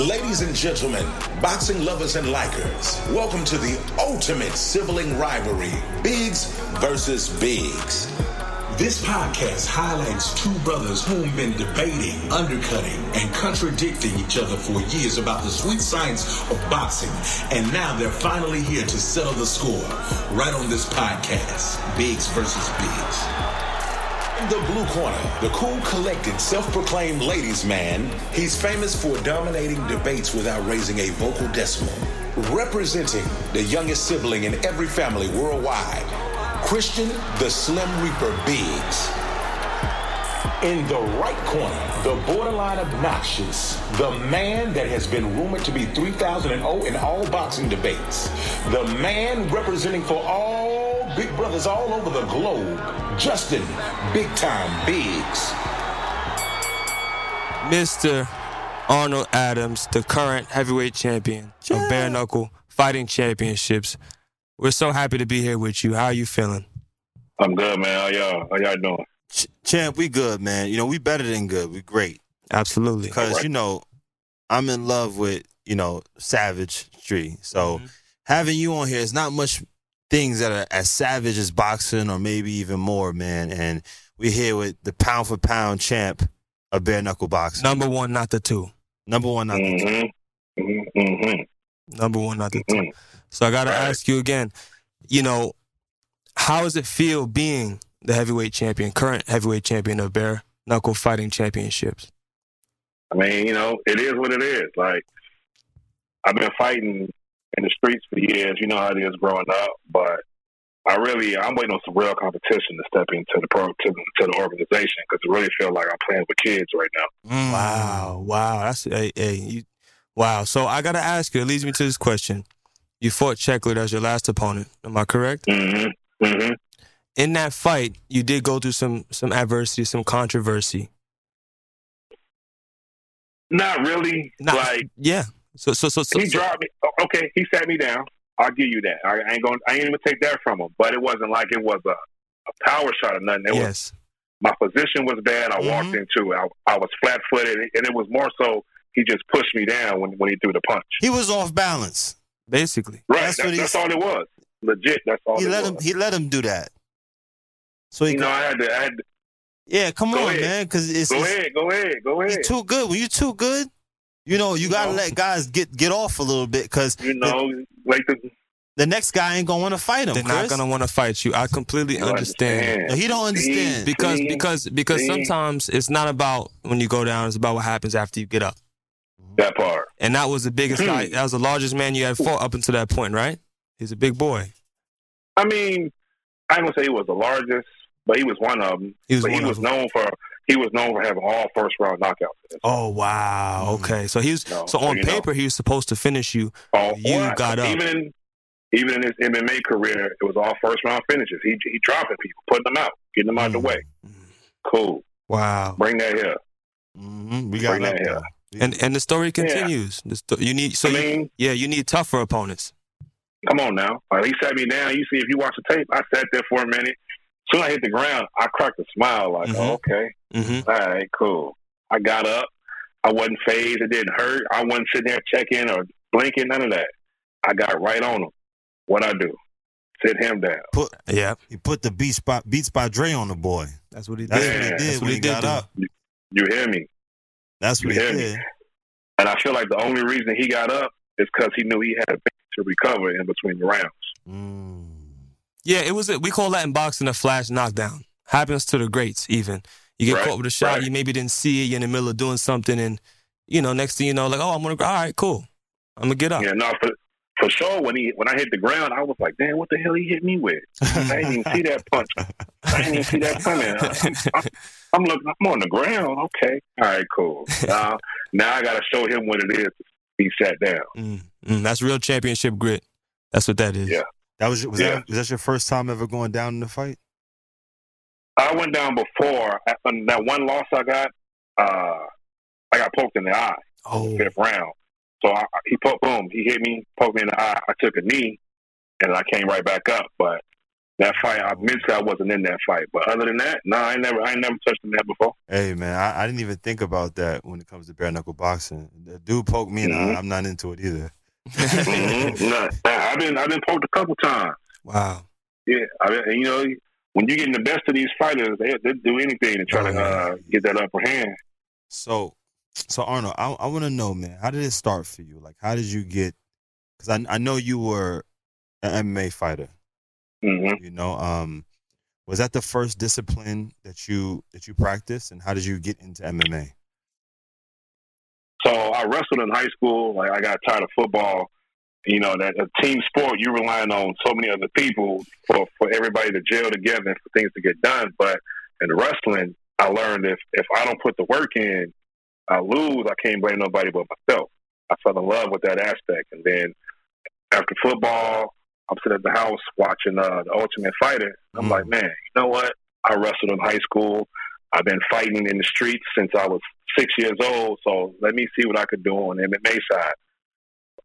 Ladies and gentlemen, boxing lovers and likers, welcome to the ultimate sibling rivalry, Biggs versus Biggs. This podcast highlights two brothers who've been debating, undercutting, and contradicting each other for years about the sweet science of boxing, and now they're finally here to settle the score right on this podcast, Biggs versus Biggs. In the blue corner, the cool, collected, self-proclaimed ladies' man. He's famous for dominating debates without raising a vocal decimal. Representing the youngest sibling in every family worldwide, Christen the Slim Reaper Biggs. In the right corner, the borderline obnoxious, the man that has been rumored to be 3,000 and 0 in all boxing debates, the man representing for all big brothers all over the globe, Justin Big Time Biggs. Mr. Arnold Adams, the current heavyweight champion of bare knuckle fighting championships. We're so happy to be here with you. How are you feeling? I'm good, man. How y'all? How y'all doing? Ch- Champ, we good, man. You know, we better than good. We great. Absolutely. Because, Alright. you know, I'm in love with, you know, Savage Street. So Mm-hmm. having you on here is not much things that are as savage as boxing or maybe even more, man. And we're here with the pound for pound champ of bare knuckle boxing. Number one, not the two. Number one, not the two. Mm-hmm. Mm-hmm. Mm-hmm. Number one, not the 2 Mhm. So I got to Right. ask you again, you know, how does it feel being the heavyweight champion, current heavyweight champion of bare knuckle fighting championships? I mean, you know, it is what it is. Like, I've been fighting in the streets for years. You know how it is growing up, but I really, I'm waiting on some real competition to step into the pro to, to the organization because I really feel like I'm playing with kids right now. Mm. Wow, wow, that's a, a you, wow. So I got to ask you. It leads me to this question. You fought Cleckler as your last opponent. Am I correct? Mm-hmm. Mm-hmm. In that fight, you did go through some some adversity, some controversy. Not really. Not- like Yeah. So so so, so, he so- dropped me. Okay, he sat me down. I'll give you that. I ain't going. I ain't even take that from him. But it wasn't like it was a, a power shot or nothing. It was yes. my position was bad. I walked Mhm. into it. I, I was flat footed, and it was more so he just pushed me down when when he threw the punch. He was off balance. Basically. Right. That's That's, what that's all it was. Legit. That's all He it let was. him he let him do that. So he you know, I had to. I had to Yeah, come Go on, ahead. man, because it's, go it's ahead. Go ahead. Go ahead. you too good. When you too good, you know you gotta No. let guys get get off a little bit because You know, like the. the next guy ain't gonna want to fight him. They're Chris. not gonna want to fight you. I completely You understand. No, he don't understand. See? Because See? because because See? sometimes it's not about when you go down, it's about what happens after you get up. That part. And that was the biggest Hmm. guy. That was the largest man you had fought up until that point, right? He's a big boy. I mean, I ain't gonna say he was the largest, but he was one of them. He was but one he of was them. known for he was known for having all first round knockouts. Oh wow. Okay. So he was No, so on you know. paper he was supposed to finish you. All, You got up. Even in, even in his MMA career, it was all first round finishes. He he dropping people, putting them out, getting them out the way. Cool. Wow. Bring that here. Mhm, We got Bring that here. And and the story continues. The sto- you need so I you- mean, yeah, you need tougher opponents. come on now. Like, he sat me down. You see, if you watch the tape, I sat there for a minute. Soon I hit the ground, I cracked a smile. Like, Mhm. oh, okay, Mm-hmm. all right, cool. I got up. I wasn't phased. It didn't hurt. I wasn't sitting there checking or blinking. None of that. I got right on him. What I do? sit him down. Put Yeah, he put the beats by beats by Dre on the boy. that's what he did. That's did. what he Yeah, did that's when what he, he did got do. up. You hear me? That's what You he hear me? And I feel like the only reason he got up is because he knew he had to recover in between the rounds. Mm. Yeah, it was. A, we call that in boxing a flash knockdown. Happens to the greats. Even you get Right, caught with a shot, right. you maybe didn't see it. You're in the middle of doing something, and you know, next thing you know, like, oh, I'm gonna. All right, cool. I'm gonna get up. Yeah, no, for for sure. When he when I hit the ground, I was like, "Damn, what the hell he hit me with?" I didn't even see that punch. I didn't even see that coming. I'm, I'm, I'm looking. I'm on the ground. Okay, all right, cool. Now, now I got to show him what it is He sat down. Mm, mm, that's real championship grit. That's what that is. Yeah. That was was Yeah. that was that your first time ever going down in the fight? I went down before on that one loss I got. Uh, I got poked in the eye. Oh, fifth round. So I, he poked, boom, he hit me, poked me in the eye. I took a knee, and I came right back up. But that fight, I mentally I wasn't in that fight. But other than that, no, I ain't never, I ain't never touched him that before. Hey man, I, I didn't even think about that when it comes to bare knuckle boxing. The dude poked me, and Mhm. I, I'm not into it either. Mm-hmm. no, I've been, I've been poked a couple times. wow. Yeah, I mean, you know, when you get in the best of these fighters, they they do anything to try Oh, to uh, get that upper hand. So, so Arnold, I, I want to know, man, how did it start for you? Like, how did you get? Because I I know you were an MMA fighter. hmm You know, um, was that the first discipline that you that you practiced, and how did you get into MMA? So I wrestled in high school. Like I got tired of football. You know that a team sport, you're relying on so many other people for for everybody to gel together and for things to get done. But in wrestling, I learned if if I don't put the work in, I lose. I can't blame nobody but myself. I fell in love with that aspect, and then after football, I'm sitting at the house watching uh, the Ultimate Fighter. I'm Mm. like, man, you know what? I wrestled in high school. I've been fighting in the streets since I was six years old. So let me see what I could do on MMA side.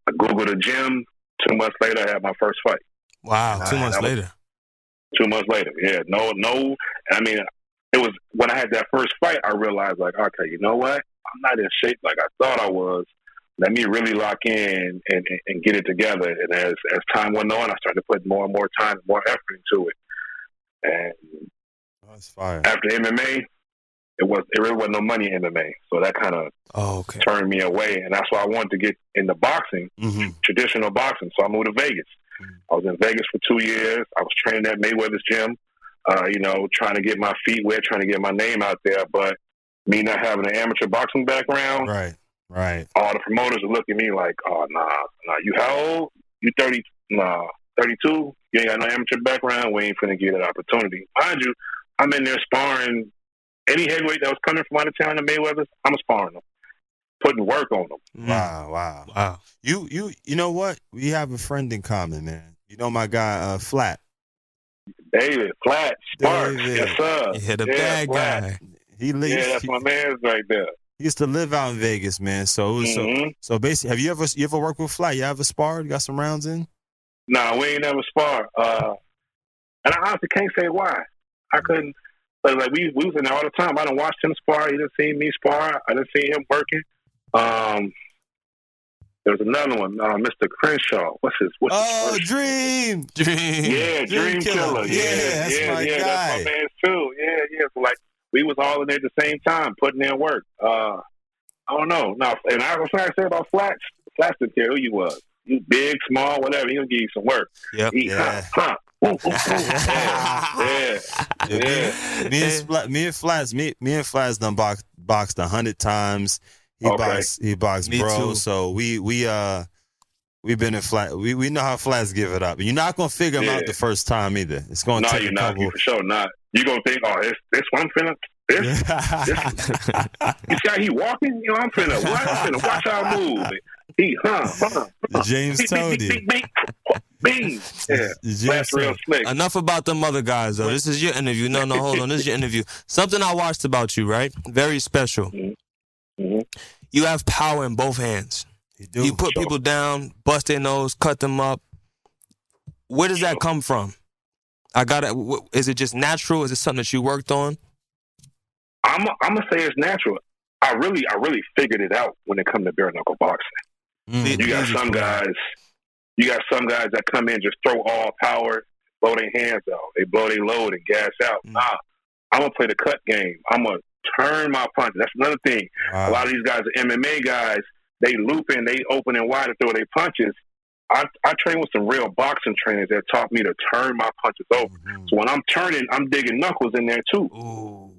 I Googled a gym. Two months later, I had my first fight. Wow. Two Ah, months later. Two months later, yeah, no, no. I mean, it was when I had that first fight. I realized, like, okay, you know what? I'm not in shape like I thought I was. Let me really lock in and, and, and get it together. And as as time went on, I started to put more and more time, and more effort into it. And that's fire. after MMA, it was it really wasn't no money in MMA, so that kind of Oh, okay. turned me away, and that's why I wanted to get into boxing, hmm traditional boxing. So I moved to Vegas. Mhm. I was in Vegas for two years. I was training at Mayweather's gym, uh, you know, trying to get my feet wet, trying to get my name out there. But me not having an amateur boxing background, Right, right. all the promoters would look at me like, "Oh, nah, nah, you how old? You thirty? Nah, thirty-two? You ain't got no amateur background. We ain't finna get that opportunity." Mind you, I'm in there sparring any heavyweight that was coming from out of town to Mayweather, I'm sparring them, putting work on them. Mm. Wow, wow. Wow. You, you, you know what? We have a friend in common, man. You know my guy, uh, Flat. David, Flat, Sparks, David. yes sir. You hit a Yeah, bad Flat. guy. He lives. Yeah, that's my man's right there. he used to live out in Vegas, man. So, it was, so, so basically, have you ever, you ever worked with Flat? You ever sparred? You got some rounds in? Nah, we ain't never sparred. Uh, and I honestly can't say why. I couldn't. But like we we was in there all the time. I didn't watch him spar. He didn't see me spar. I didn't see him working. Um, there was another one, uh, Mr. Crenshaw. What's his? What's Oh, his first? Dream. Yeah, Dream Dream, Killer. Killer. Yeah, Yeah, that's yeah, my yeah. guy. That's my man too. Yeah, yeah. So like we was all in there at the same time, putting in work. Uh, I don't know. Now, and I was trying to say about Flats. Flats didn't care who you was. You big, small, whatever. He'll give you some work. Yep. He, Yeah. huh, huh. Yeah, yeah, yeah. Me and Splat, me and Flats, me, me and Flats done box, boxed a hundred times. He Okay. boxed, he boxed Me bro. too. So we, we, uh, we've been in flat. We, we know how Flats give it up. You're not gonna figure him out the first time either. It's gonna No, take you're a not. You for sure not. You gonna think, oh, this this one finna. This you see how he walking? You know, I'm finna. What? I'm finna watch how I move. He, huh, huh. The James Beep, Bing. Yeah. The real slick. Enough about them other guys, though. This is your interview. No, no, hold on. This is your interview. Something I watched about you, right? Very special. Mhm. You have power in both hands. He do. You put Sure. people down, bust their nose, cut them up. Where does that come from? I got it. Is it just natural? Is it something that you worked on? I'm I'm gonna say it's natural. I really I really figured it out when it come to bare knuckle boxing. Mm. You got some for you. guys. You got some guys that come in just throw all power. blow their hands out. They blow their load and gas out. Mm. Nah, I'm gonna play the cut game. I'm gonna turn my punches. That's another thing. Wow. A lot of these guys are MMA guys. They looping, they open and wide to throw their punches. I, I train with some real boxing trainers that taught me to turn my punches over. Mhm. So when I'm turning, I'm digging knuckles in there too. Ooh.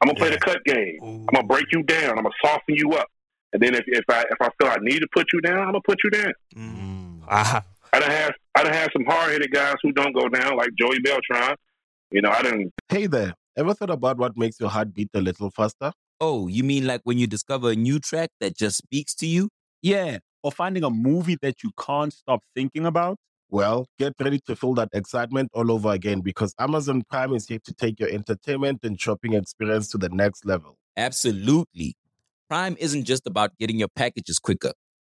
I'm gonna play the cut game. Ooh. I'm gonna break you down. I'm gonna soften you up. And then if, if I if I feel I need to put you down, I'm gonna put you down. Mm. Ah, I done have I done have some hard headed guys who don't go down, like Joey Beltran. You know, I didn't Hey there. Ever thought about what makes your heart beat a little faster? Oh, you mean like when you discover a new track that just speaks to you? Yeah, or finding a movie that you can't stop thinking about. Well, get ready to feel that excitement all over again because Amazon Prime is here to take your entertainment and shopping experience to the next level. Absolutely. Prime isn't just about getting your packages quicker.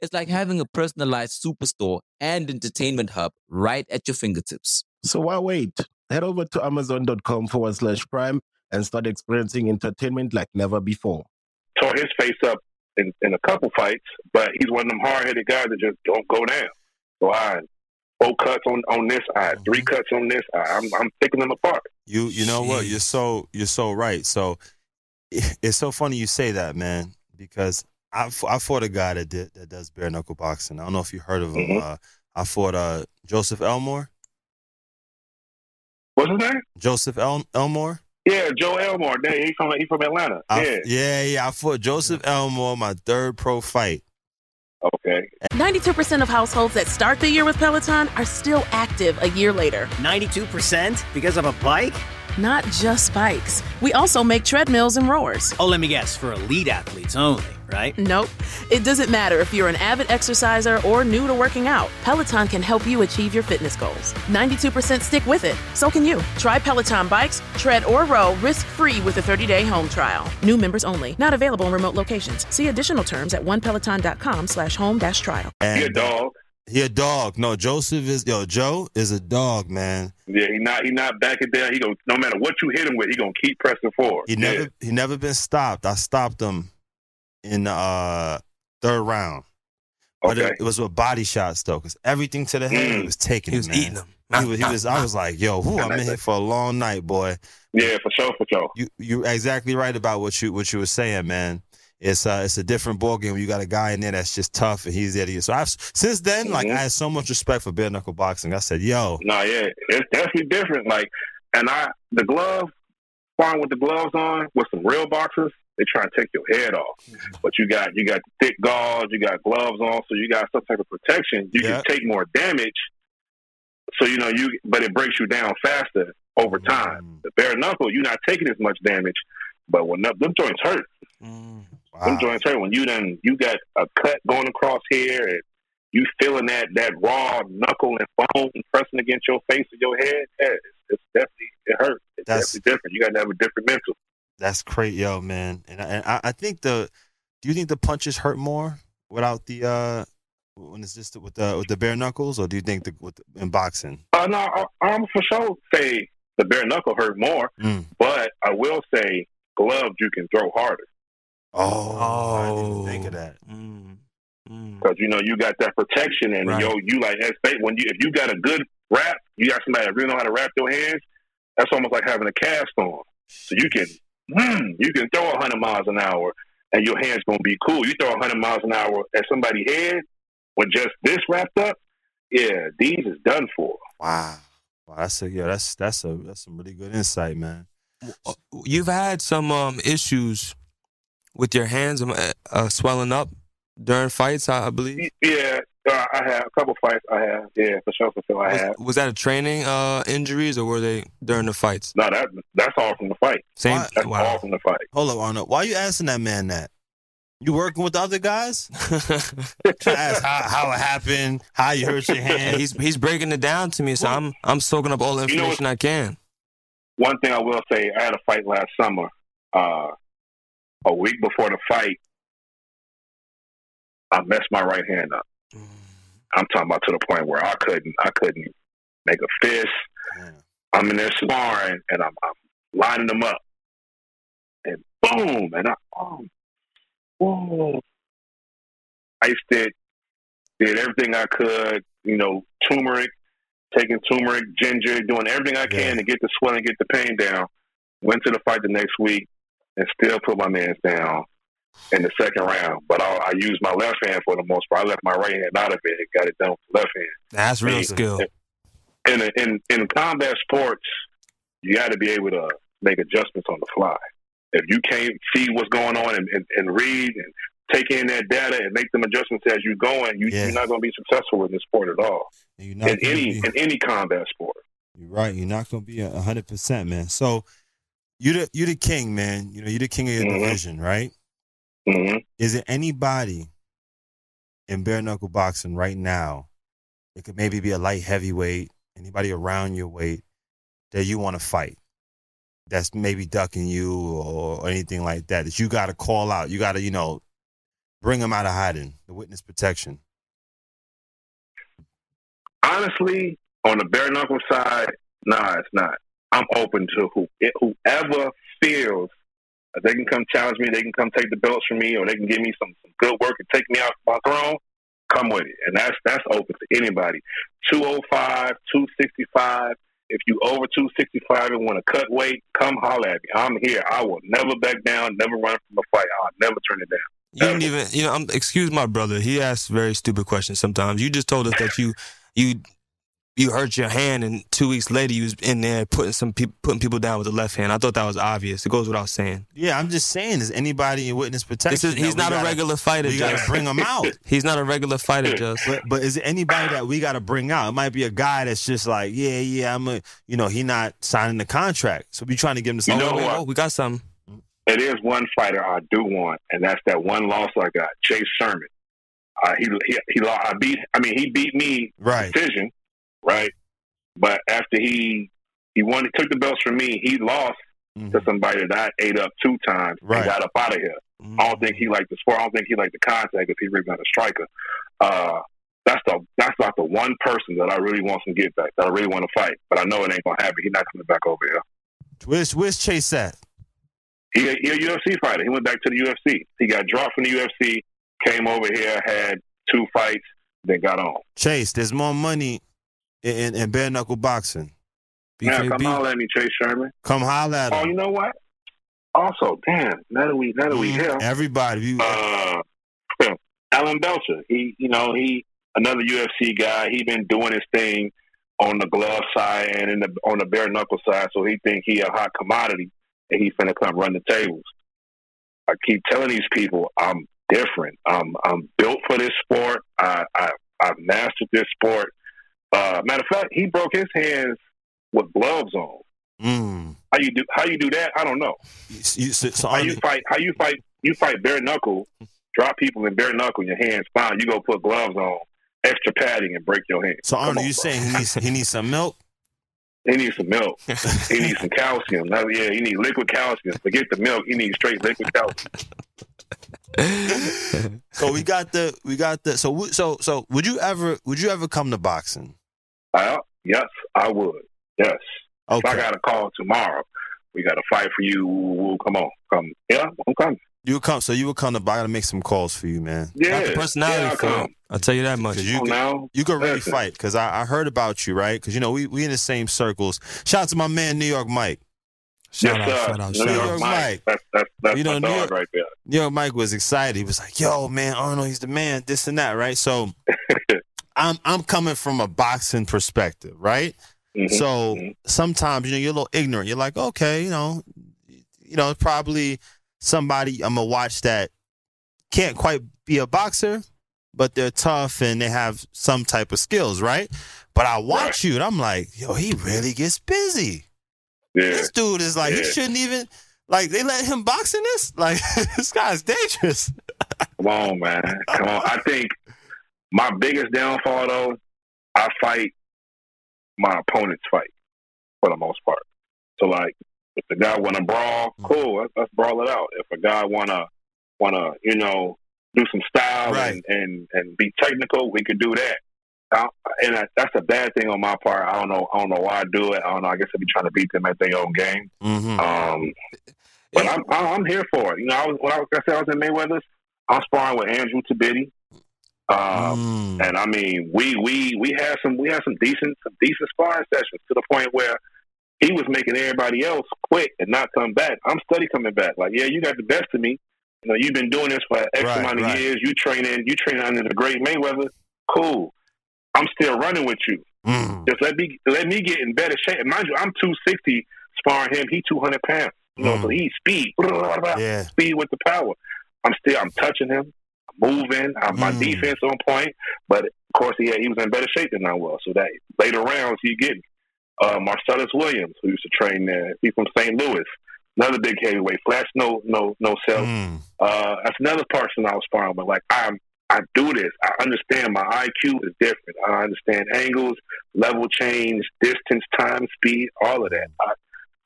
It's like having a personalized superstore and entertainment hub right at your fingertips. So why wait? Head over to amazon.com forward slash prime and start experiencing entertainment like never before. tore his face up in, in a couple fights, but he's one of them hard headed guys that just don't go down. So I four cuts on, on this, I had mm-hmm. three cuts on this. I, I'm I'm picking them apart. You you know what? You're so you're so right. So it's so funny you say that, man, because I, f- I fought a guy that did that does bare knuckle boxing. I don't know if you heard of him. Mhm. Uh, I fought uh, Joseph Elmore. What's his name? Joseph El- Elmore. Yeah, Joe Elmore. Yeah, he from he from Atlanta. I- yeah. yeah, yeah. I fought Joseph Elmore my third pro fight. Okay. 92% of households that start the year with Peloton are still active a year later. 92% because of a bike? Not just bikes. We also make treadmills and rowers. Oh, let me guess, for elite athletes only, right? Nope. It doesn't matter if you're an avid exerciser or new to working out. Peloton can help you achieve your fitness goals. 92% stick with it. So can you. Try Peloton bikes, tread or row risk-free with a 30-day home trial. New members only. Not available in remote locations. See additional terms at onepeloton.com slash home dash trial. And He a dog. He a dog. No, Joseph is yo. Joe is a dog, man. Yeah, he not he not backing down. He go no matter what you hit him with, he gonna keep pressing forward. He Yeah. never he never been stopped. I stopped him in the uh, third round. But Okay. it, it was with body shots though, because everything to the head Mm. he was taking. he was man. eating them. He was, he was. I was like, yo, whew, I'm in here for a long night, boy. Yeah, for sure, for sure. You you exactly right about what you what you were saying, man. It's uh it's a different ball game. You got a guy in there that's just tough, and he's there to you. So I've since then, like Mhm. I had so much respect for bare knuckle boxing. I said, yo, No, yeah, it's definitely different. Like, and I the glove, sparring with the gloves on with some real boxers, they try to take your head off. But you got you got thick gauze, you got gloves on, so you got some type of protection. You Yeah. can take more damage. So you know you, but it breaks you down faster over time. Mm. The bare knuckle, you're not taking as much damage, but when them, them joints hurt, Mm. them wow. joints hurt. When you done you got a cut going across here and you feeling that that raw knuckle and bone pressing against your face and your head, yeah, it's, it's definitely it hurts. It's That's- definitely different. You got to have a different mental. That's great, yo, man. And I, and I, I think the. Do you think the punches hurt more without the uh when it's just with the with the bare knuckles, or do you think the with the, in boxing? Uh, no, I, I'm for sure say the bare knuckle hurt more, Mm. but I will say gloves you can throw harder Oh, I didn't even Oh. think of that. Mm. Mm. because you know you got that protection and Right. yo you like that's when you if you got a good wrap, you got somebody that really know how to wrap your hands. That's almost like having a cast on. So you can mm, you can throw 100 miles an hour and your hands gonna be cool. You throw 100 miles an hour at somebody's head with just this wrapped up, yeah, these is done for. Wow, wow, that's a yeah, that's that's a that's some really good insight, man. You've had some um, issues with your hands um, uh, uh, swelling up during fights, I, I believe. Yeah, uh, I have a couple fights. I have, yeah, for sure, for sure, I Was, have. was that a training uh, injuries or were they during the fights? No, that that's all from the fight. Same. Why- That's all from the fight. Hold up, Arnold. Why are you asking that man that? You working with the other guys? Trying to ask how, how it happened, how you hurt your hand. he's he's breaking it down to me, so I'm I'm soaking up all the You know information I can. One thing I will say, I had a fight last summer. uh, a week before the fight, I messed my right hand up. I'm talking about to the point where I couldn't, I couldn't make a fist. I'm in there sparring, and I'm, I'm lining them up, and boom, and I, oh, whoa. iced it, did everything I could, you know, turmeric, taking turmeric, ginger, doing everything I can to get the swelling, get the pain down. Went to the fight the next week and still put my man's down in the second round. But I, I used my left hand for the most part. I left my right hand out of it and got it done with the left hand. That's real And- skill. In, in in combat sports, you got to be able to make adjustments on the fly. If you can't see what's going on and, and, and read and take in that data and make them adjustments as you're going, you, you're not going to be successful in this sport at all. not In any be- in any combat sport. You're right. You're not gonna be a hundred percent, man. So you the you the king, man. You know, you're the king of your Mhm. division, right? Mm-hmm. Is it anybody in bare knuckle boxing right now? It could maybe be a light heavyweight, anybody around your weight that you want to fight. That's maybe ducking you or, or anything like that. That you got to call out. You got to, you know, bring them out of hiding. The witness protection. Honestly, on the bare knuckle side, nah, it's not. I'm open to who whoever feels they can come challenge me, they can come take the belts from me, or they can give me some, some good work and take me off my throne. Come with it, and that's that's open to anybody. 205, 265. If you over 265 and want to cut weight, come holler at me. I'm here. I will never back down, never run from a fight. I'll never turn it down. You didn't even, you know, um, excuse my brother. He asks very stupid questions sometimes. You just told us that you, you, you hurt your hand, and two weeks later you was in there putting some people, putting people down with the left hand. I thought that was obvious. It goes without saying. Yeah, I'm just saying, is anybody in witness protection? This is, he's not a gotta- regular fighter. We got Just to bring him out. He's not a regular fighter. Just But, but is it anybody that we got to bring out? It might be a guy that's just like, yeah, yeah, I'm a, you know, he not signing the contract. So we trying to give him You some. know oh, what? oh, we got some. It is one fighter I do want, and that's that one loss I got, Chase Sherman. Uh, he he he lost. I beat. I mean, he beat me Right. decision, right? But after he he won, he took the belts from me. He lost to somebody that I ate up two times Mm-hmm. Right. and got up out of here. I don't think he liked the sport. I don't think he liked the contact if he really not a striker. Uh, that's the that's not the one person that I really want some get back. That I really want to fight, but I know it ain't gonna happen. He's not coming back over here. Where's Where's Chase at? He he a UFC fighter. He went back to the UFC. He got dropped from the UFC, came over here, had two fights, then got on. Chase, there's more money in, in, in bare knuckle boxing. Now come holler at me, Chase Sherman. Come holler at him. Oh, you know what? Also, damn, now that we now that we here, Everybody, you, uh, Alan Belcher. He, you know, he another UFC guy. He been doing his thing on the glove side and in the on the bare knuckle side. So he think he a hot commodity and he finna come run the tables. I keep telling these people I'm different. I'm I'm built for this sport. I I I've mastered this sport. Uh, matter of fact, he broke his hands with gloves on. mm, How you do how you do that? I don't know. you, you, so, so How you fight? How you fight? You fight bare knuckle, drop people in bare knuckle, your hands fine. You go put gloves on, extra padding, and break your hand. so Arnold, you saying he needs he needs some milk? he needs some milk? he needs some calcium. Now, yeah, he needs liquid calcium. Forget the milk. He needs straight liquid calcium. So we got the we got the so so so would you ever would you ever come to boxing? Uh, yes, I would. Yes. If I got a call tomorrow, we got to fight for you. Woo, woo, come on, come. Yeah, I'm coming. You come so you would come to I gotta make some calls for you, man. Yeah, Got the personality yeah, I'll come. I'll tell you that much. you Come could, on now. you could really Listen. fight because I, I heard about you, right? Because you know we we in the same circles. Shout out to my man New York Mike. Shout yes, out, sir. shout out, New shout York York out. Mike. Mike. That's that's that's You know, my New dog York- right there. New York Mike was excited. He was like, "Yo, man, Arnold, he's the man. This and that, right?" So I'm I'm coming from a boxing perspective, right? Mhm, So mhm. sometimes you know you're a little ignorant. You're like, okay, you know, you know, probably somebody I'm gonna watch that can't quite be a boxer, but they're tough and they have some type of skills, right? But I watch Right. you and I'm like, yo, he really gets busy. yeah. This dude is like, he shouldn't even like they let him box in this. Like this guy's dangerous. Come on, man. Come on. I think my biggest downfall, though, I fight my opponent's fight for the most part. So, like, If the guy want to brawl, Mm. cool, let's, let's brawl it out. If a guy wanna wanna you know do some style Right. and, and and be technical, we could do that. Uh, and that, that's a bad thing on my part. I don't know. I don't know why I do it. I don't know. I guess I'd be trying to beat them at their own game. Mm-hmm. Um, but I'm I'm here for it. You know, I was when I, like I said I was in Mayweather's. I'm sparring with Andrew Tabiti. Um, Mm. and I mean, we we we had some we had some decent some decent sparring sessions to the point where he was making everybody else quit and not come back. I'm steady coming back. Like, yeah, you got the best of me. You know, you've been doing this for X Right, amount of right. years. You training, you training under the great Mayweather. Cool. I'm still running with you. Mm. Just let me let me get in better shape. And mind you, I'm 260 sparring him. He 200 pounds. You know, so he's speed. Mm. Yeah. Speed with the power. I'm still I'm touching him, moving. I'm, My Mm. defense on point. But of course, he he was in better shape than I was. So that later rounds he getting uh, Marcellus Williams, who used to train there. He's from St. Louis. Another big heavyweight. Flash no no no self. Mm. Uh, that's another person I was sparring with. Like I'm, I do this. I understand my IQ is different. I understand angles, level change, distance, time, speed, all of that. I,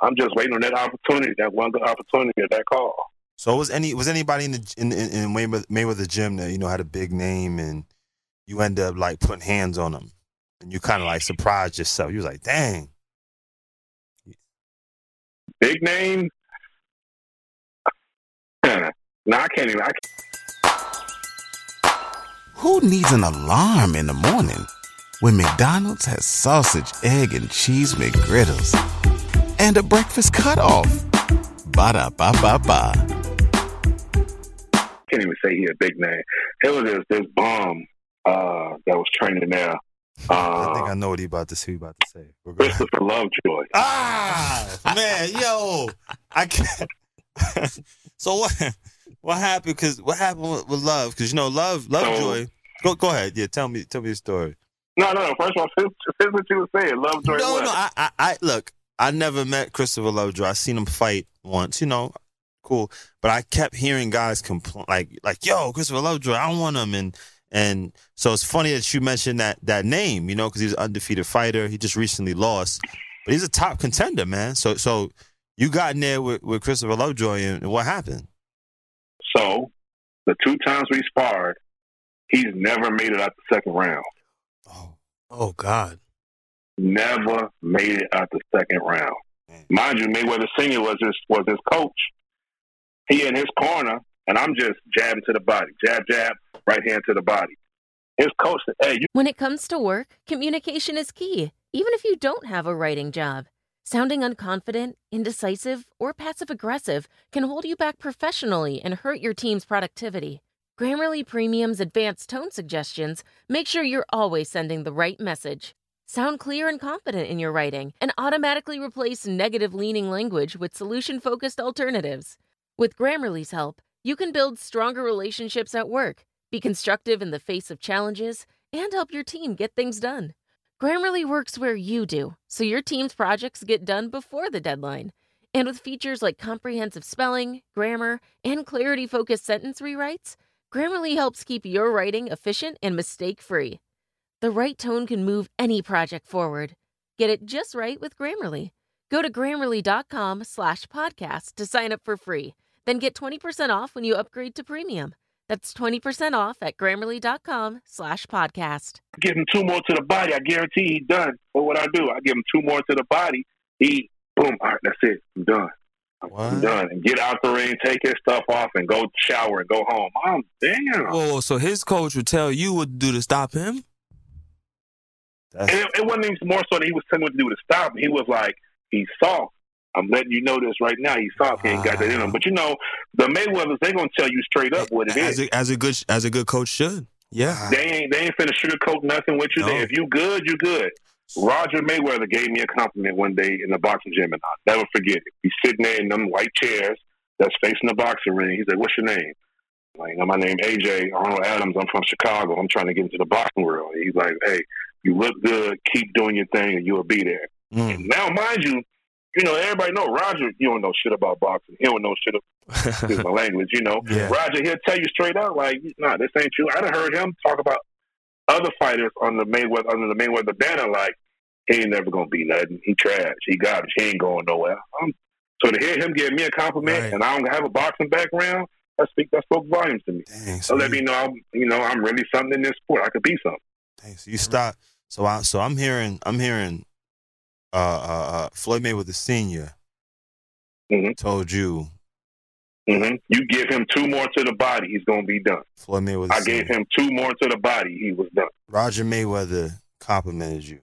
I'm just waiting on that opportunity, that one good opportunity, that call. So was any was anybody in the in in, in Mayweather, Mayweather gym that you know had a big name and you end up like putting hands on them and you kind of like surprised yourself. You was like, dang. Big name. no, I can't even. I Who needs an alarm in the morning when McDonald's has sausage, egg, and cheese McGriddles and a breakfast cutoff? Ba da ba ba ba. Can't even say he a big name. It was this this bomb uh, that was training there. I think Uh, I know what he about to see. About to say. We're gonna- Christopher Lovejoy. Ah, man, yo, I can't. so what? What happened? Because what happened with, with Love? Because you know, Love, Lovejoy. Go, go ahead. Yeah, tell me, tell me the story. No, no, no. First of all, this is what you were saying. Lovejoy. No, what? no. I, I, I look. I never met Christopher Lovejoy. I seen him fight once. You know, cool. But I kept hearing guys complain, like, like, yo, Christopher Lovejoy. I don't want him. And and so it's funny that you mentioned that that name. You know, because he's an undefeated fighter. He just recently lost, but he's a top contender, man. So so you got in there with, with Christopher Lovejoy, and what happened? So, the two times we sparred, he's never made it out the second round. Oh, oh God. Never made it out the second round. Mind you, Mayweather Senior was his was his coach. He in his corner, and I'm just jabbing to the body, jab, jab, right hand to the body. His coach said, "Hey, you When it comes to work, communication is key, even if you don't have a writing job. Sounding unconfident, indecisive, or passive aggressive can hold you back professionally and hurt your team's productivity. Grammarly Premium's advanced tone suggestions make sure you're always sending the right message. Sound clear and confident in your writing and automatically replace negative leaning language with solution focused alternatives. With Grammarly's help, you can build stronger relationships at work, be constructive in the face of challenges, and help your team get things done. Grammarly works where you do, so your team's projects get done before the deadline. And with features like comprehensive spelling, grammar, and clarity focused sentence rewrites, Grammarly helps keep your writing efficient and mistake free. The right tone can move any project forward. Get it just right with Grammarly. Go to grammarly.com slash podcast to sign up for free. Then get 20% off when you upgrade to premium. That's 20% off at grammarly.com slash podcast. give him two more to the body. I guarantee he done. But what I do, I give him two more to the body. He boom. All right, that's it. I'm done. I'm done. And get out the ring, take his stuff off, and go shower and go home. I'm damn. Whoa, so his coach would tell you what to do to stop him? And it, it wasn't even more so that he was telling me what to do to stop. him. He was like, he's soft. I'm letting you know this right now. He's soft. He ain't got that in him. But you know, the Mayweathers, they gonna tell you straight up what it As is. a, as a good as a good coach should. Yeah. They ain't they ain't finna sugarcoat nothing with you. No. If you good, you good. Roger Mayweather gave me a compliment one day in the boxing gym, and I'll never forget it. He's sitting there in them white chairs that's facing the boxing ring. He's like, "What's your name?" I'm Like, "You know, my name AJ Arnold Adams. I'm from Chicago. I'm trying to get into the boxing world. He's like, "Hey, you look good. Keep doing your thing, and you'll be there." Mm. Now, mind you, you know everybody know Roger. You don't know shit about boxing. He don't know shit. Excuse my language. You know, Yeah. Roger. He'll tell you straight out, like, "Nah, this ain't true." I done heard him talk about other fighters on the Mayweather under the Mayweather banner, like he ain't never gonna be nothing. He trash. He garbage. He ain't going nowhere. I'm, So to hear him give me a compliment and I don't have a boxing background, that speak that spoke volumes to me. Dang, so let me know, I'm, you know, I'm really something in this sport. I could be something. Dang, so you stop. So I so I'm hearing I'm hearing uh uh, uh Floyd Mayweather Senior told you hmm You give him two more to the body, he's gonna be done. Floyd Mayweather. I gave him two more to the body, he was done. Roger Mayweather complimented you.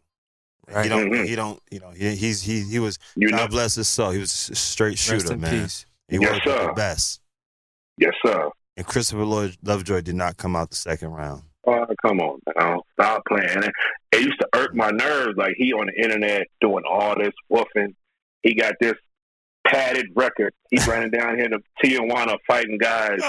He don't. He don't. You know. He, he's he he was. You God know- bless his soul. He was a straight shooter, in man. peace. He Yes, worked with the sir. best. Yes, sir. And Christopher Lloyd Lovejoy did not come out the second round. Come on now. Stop playing. And it used to irk my nerves. Like he on the internet doing all this woofing. He got this padded record. He's running down here to Tijuana fighting guys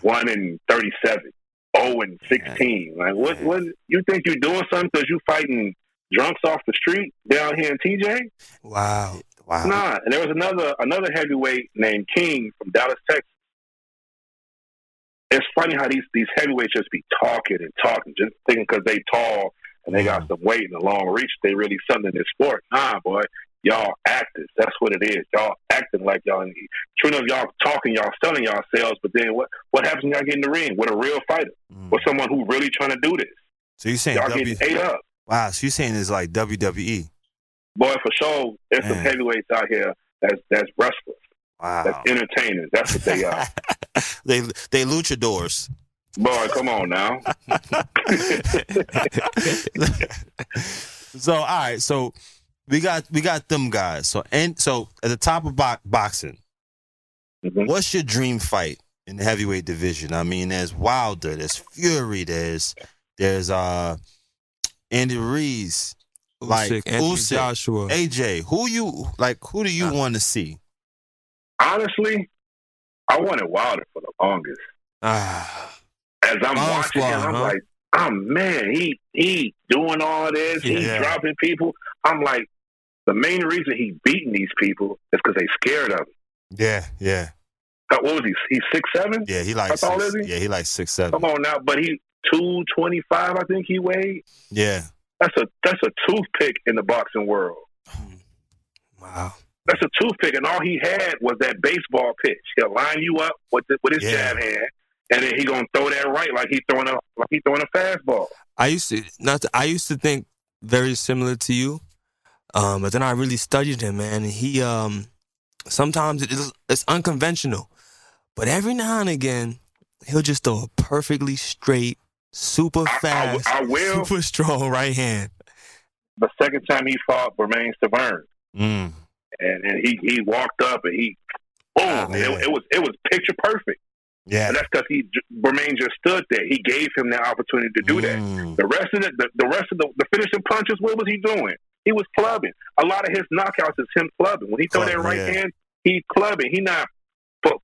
one and thirty seven. Oh and sixteen. Like what what you think you're doing something because you fighting drunks off the street down here in TJ? Wow. Wow. Nah. And there was another another heavyweight named King from Dallas, Texas. It's funny how these these heavyweights just be talking and talking, just thinking because they tall and they got some weight and a long reach, they really something in this sport. Nah, boy, y'all actors. That's what it is. Y'all acting like y'all. True enough, y'all talking, y'all selling yourselves, but then what? What happens when y'all get in the ring with a real fighter, mm. with someone who really trying to do this? So you saying Y'all W? getting ate up. Wow. So you saying it's like. WWE? Boy, for sure, there's some heavyweights out here that's that's wrestlers. Wow. That's entertainers. That's what they are. They they luchadors. Boy, come on now. So all right. So we got we got them guys. So and so at the top of bo- boxing, Mm-hmm. what's your dream fight in the heavyweight division? I mean, there's Wilder, there's Fury, there's there's uh Andy Ruiz, like Usyk, Usyk, Joshua. AJ. Who you like? Who do you want to see? Honestly, I wanted Wilder for the longest. Ah. As I'm watching him, I'm huh? like, oh man, he he doing all this, he's dropping people. I'm like, the main reason he beating these people is because they scared of him. Yeah, yeah, Uh, What was he? He's six seven. yeah. He like That's all, six, is he? yeah, he like six seven. Come on now, but he two twenty five. I think he weighed. Yeah, That's a that's a toothpick in the boxing world. Wow. That's a toothpick, and all he had was that baseball pitch. He'll line you up with the, with his Yeah. jab hand, and then he gonna throw that right like he throwing a like he throwing a fastball. I used to not. To, I used to think very similar to you, um, but then I really studied him, man. And he um, sometimes it is, it's unconventional, but every now and again he'll just throw a perfectly straight, super fast, I will. super strong right hand. The second time he fought Bermane Stiverne, Mm. And, and he he walked up and he boom, and it, it was it was picture perfect. Yeah, And that's because he Bermane just stood there. He gave him the opportunity to do that. Mm. The rest of the, the the rest of the, the finishing punches, what was he doing? He was clubbing. A lot of his knockouts is him clubbing. When he throw that right yeah. hand, he clubbing. He not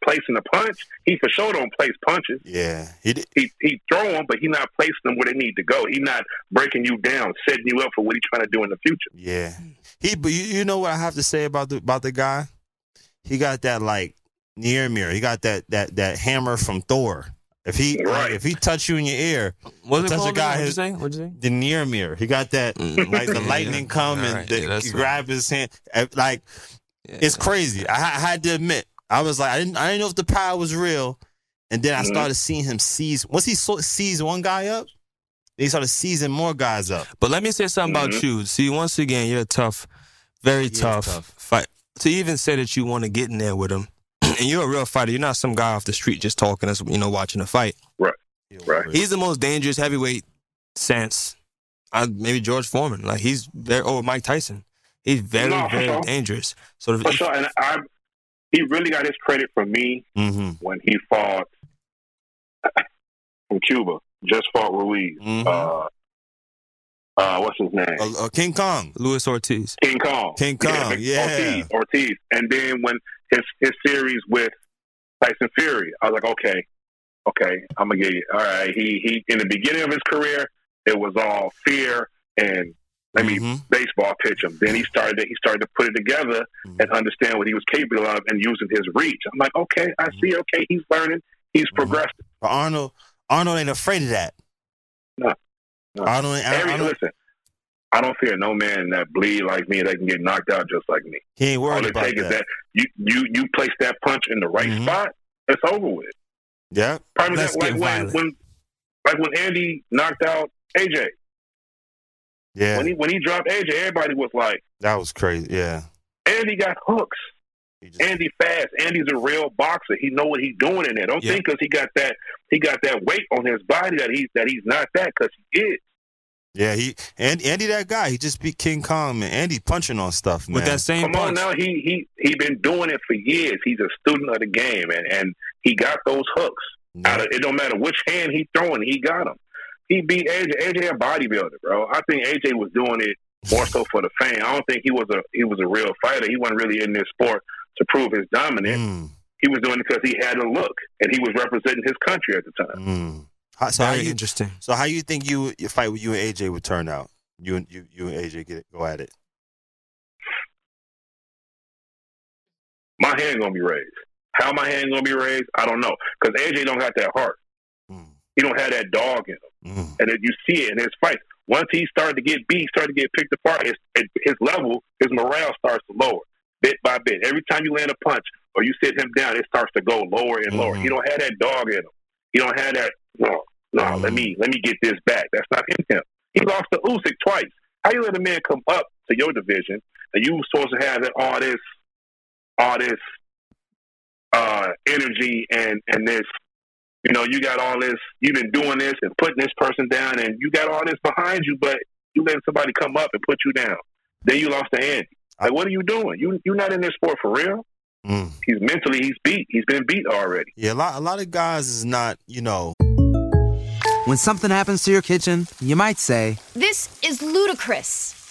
placing the punch. He for sure don't place punches. yeah. He did. He he throw them, but he not placing them where they need to go. He not breaking you down, setting you up for what he's trying to do in the future. Yeah. He but you, you know what I have to say about the about the guy? He got that like near mirror. He got that that that hammer from Thor. If he like, if he touch you in your ear, What's it touch called guy again? What'd you say? What'd you say? the near mirror. He got that mm. like the Yeah, lightning yeah. come All and right, the, yeah, that's he right. grab his hand. Like it's crazy. I, I had to admit, I was like, I didn't I didn't know if the power was real, and then I started seeing him seize. Once he so, seized one guy up, he started seizing more guys up. But let me say something about you. See, once again, you're a tough, very is tough, tough. fight. To even say that you want to get in there with him, and you're a real fighter. You're not some guy off the street just talking us, you know, watching a fight. Right. Right. He's the most dangerous heavyweight since uh, maybe George Foreman. Like he's very, or Mike Tyson. He's very, No, very sure. dangerous. So if, For sure, and I he really got his credit from me Mm-hmm. when he fought from Cuba. Just fought Ruiz. Mhm. Uh, uh, what's his name? Uh, uh, King Kong. Luis Ortiz. King Kong. King Kong, yeah. Ortiz, Ortiz. And then when his his series with Tyson Fury, I was like, okay, okay, I'm gonna get you. All right. He he in the beginning of his career, it was all fear and let me Mm-hmm. baseball pitch him. Then he started to, he started to put it together Mm-hmm. and understand what he was capable of and using his reach. I'm like, okay, I see. Okay, he's learning. He's Mm-hmm. progressing. But Arnold, Arnold ain't afraid of that. No, no. Arnold, ain't- Every, Arnold, listen, I don't fear no man that bleed like me that can get knocked out just like me. He ain't worried All it about takes that. is that you you you place that punch in the right Mhm. spot. It's over with. Yeah. Example, get like when, when like when Andy knocked out AJ. Yeah. When he when he dropped AJ, everybody was like, that was crazy. Yeah. Andy got hooks. Andy fast. Andy's a real boxer. He know what he's doing in there. Don't Yeah. think because he got that he got that weight on his body that he's that he's not that because he is. Yeah, he and Andy that guy. He just beat King Kong, man. Andy punching on stuff, man. With that same Come on now, he he he been doing it for years. He's a student of the game, and and he got those hooks. Out of, it don't matter which hand he throwing, he got them. He beat AJ. AJ a bodybuilder, bro. I think AJ was doing it more so for the fame. I don't think he was a he was a real fighter. He wasn't really in this sport to prove his dominance. Mm. He was doing it because he had a look, and he was representing his country at the time. Mm. How, so how you, interesting. So how you think you your fight with you and AJ would turn out? You and you you and AJ get it, go at it. My hand gonna be raised. How my hand gonna be raised? I don't know. Because AJ don't got that heart. He don't have that dog in him, mm. and then you see it in his fights. Once he started to get beat, started to get picked apart. His his level, his morale starts to lower bit by bit. Every time you land a punch or you sit him down, it starts to go lower and lower. He mm-hmm. don't have that dog in him. He don't have that. No, no. Let mm-hmm. me let me get this back. That's not in him. He lost to Usyk twice. How you let a man come up to your division and you supposed to have that all this, all this uh, energy and and this, you know, you got all this. You've been doing this and putting this person down, and you got all this behind you, but you let somebody come up and put you down. Then you lost to Andy. Like, what are you doing? You you're not in this sport for real. Mm. He's mentally he's beat. He's been beat already. Yeah, a lot a lot of guys is not, you know. When something happens to your kitchen, you might say, This is ludicrous.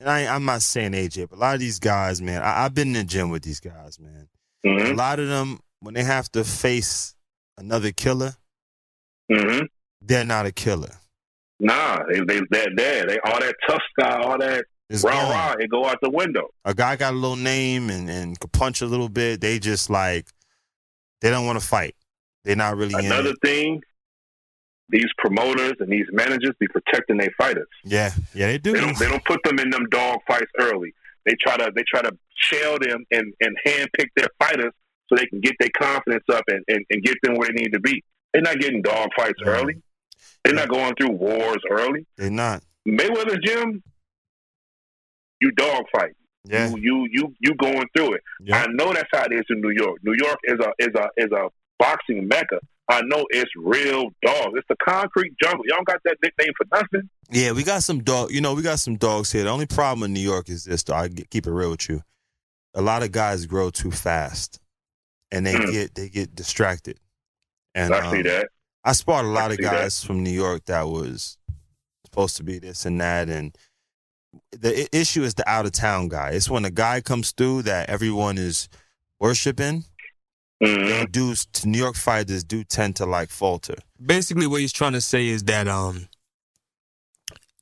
and I I'm not saying AJ, but a lot of these guys, man, I, I've been in the gym with these guys, man. A lot of them, when they have to face another killer, Mm-hmm. they're not a killer. Nah, they they that there. They all that tough guy, all that It's rah gone. rah. It go out the window. A guy got a little name and, and could punch a little bit. They just like they don't want to fight. They're not really Another thing, these promoters and these managers be protecting their fighters. Yeah, yeah, they do. They don't they don't put them in them dog fights early. They try to they try to shell them and and hand pick their fighters so they can get their confidence up and, and, and get them where they need to be. They're not getting dog fights early. They're not going through wars early. They're not. Mayweather gym, you dog fight. Yeah. You you you you going through it. I know that's how it is in New York. New York is a is a is a boxing mecca. I know it's real dogs. It's the concrete jungle. Y'all got that nickname for nothing. Yeah, we got some dog. You know, we got some dogs here. The only problem in New York is this. Though I keep it real with you. A lot of guys grow too fast, and they Mm. get they get distracted. And I see um, that. I spotted a lot of see that. guys from New York that was supposed to be this and that, and the issue is the out of town guy. It's when a guy comes through that everyone is worshiping. Mm-hmm. Dudes, New York fighters do tend to like falter. Basically, what he's trying to say is that um,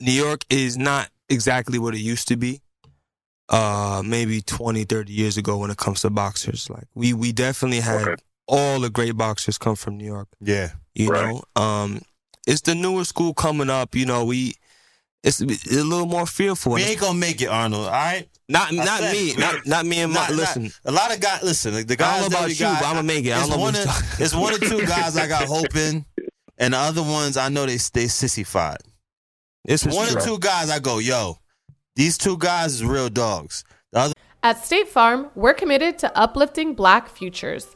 New York is not exactly what it used to be. Uh, maybe 20, 30 years ago when it comes to boxers. Like we we definitely had all the great boxers come from New York. Yeah. You know, um, it's the newer school coming up. You know, we it's, it's a little more fearful. We ain't gonna make it, Arnold. All right. Not I not said- me, not not me and my Not- not- listen. a lot of guys. Listen, like, the I don't know about you, got, but I'ma make it. I It's don't know one of it's one or two guys I got hoping, and the other ones I know they stay sissified. It's one or two guys I go, yo, these two guys is real dogs. The other At State Farm, we're committed to uplifting Black futures.